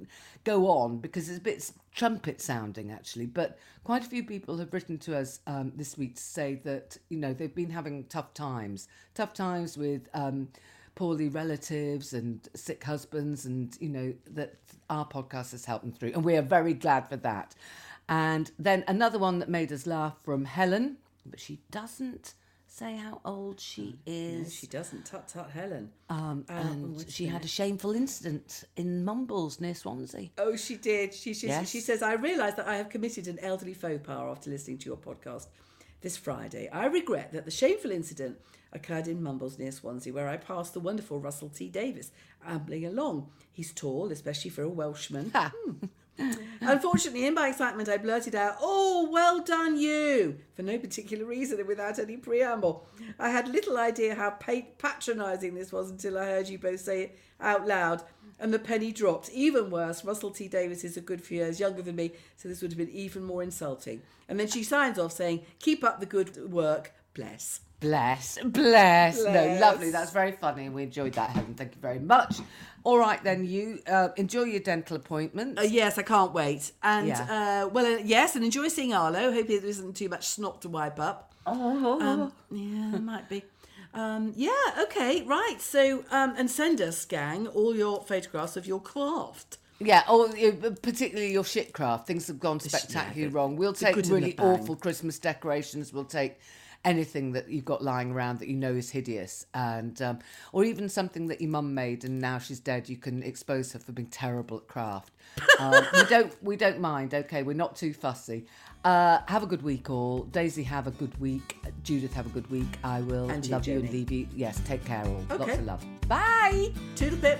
Speaker 4: go on because it's a bit trumpet sounding actually. But quite a few people have written to us um, this week to say that you know they've been having tough times, tough times with. Um, poorly relatives and sick husbands and you know that our podcast has helped them through and we are very glad for that and then another one that made us laugh from helen but she doesn't say how old she
Speaker 5: No,
Speaker 4: is
Speaker 5: she doesn't. Tut tut, Helen.
Speaker 4: um,
Speaker 5: oh,
Speaker 4: and
Speaker 5: wait
Speaker 4: she had a shameful incident in mumbles near swansea
Speaker 5: Oh, she did. She she,
Speaker 4: Yes.
Speaker 5: she says, I realise that I have committed an elderly faux pas after listening to your podcast this Friday. I regret that the shameful incident occurred in Mumbles near Swansea, where I passed the wonderful Russell T Davies ambling along. He's tall, especially for a Welshman. Hmm. [LAUGHS] Unfortunately, in my excitement, I blurted out, Oh, well done, you, for no particular reason and without any preamble. I had little idea how patronising this was until I heard you both say it out loud, and the penny dropped. Even worse, Russell T Davies is a good few years younger than me, so this would have been even more insulting. And then she signs off saying, Keep up the good work, bless.
Speaker 4: Bless, bless, No,
Speaker 5: Bless.
Speaker 4: lovely. That's very funny, and we enjoyed that, Helen. Thank you very much. All right, then you uh, enjoy your dental appointment.
Speaker 5: Uh, yes, I can't wait. And
Speaker 4: Yeah.
Speaker 5: uh, well, uh, yes, and enjoy seeing Arlo. Hope there isn't too much snot to wipe up.
Speaker 4: Oh,
Speaker 5: Um, yeah, it might be. Um, yeah, okay, right. So, um, and send us, gang, all your photographs of your craft.
Speaker 4: Yeah, or uh, particularly your shit craft. Things have gone spectacularly
Speaker 5: the-
Speaker 4: wrong. We'll take
Speaker 5: good and the
Speaker 4: really awful Christmas decorations. We'll take anything that you've got lying around that you know is hideous, and um, or even something that your mum made and now she's dead. You can expose her for being terrible at craft. [LAUGHS] Um, we don't we don't mind. Okay, we're not too fussy. Uh, have a good week, all. Daisy, have a good week. Judith, have a good week. I will
Speaker 5: And
Speaker 4: love you and leave you. Yes, take care, all. Lots of love. Bye.
Speaker 5: Toodle pip.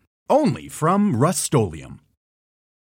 Speaker 6: Only from Rust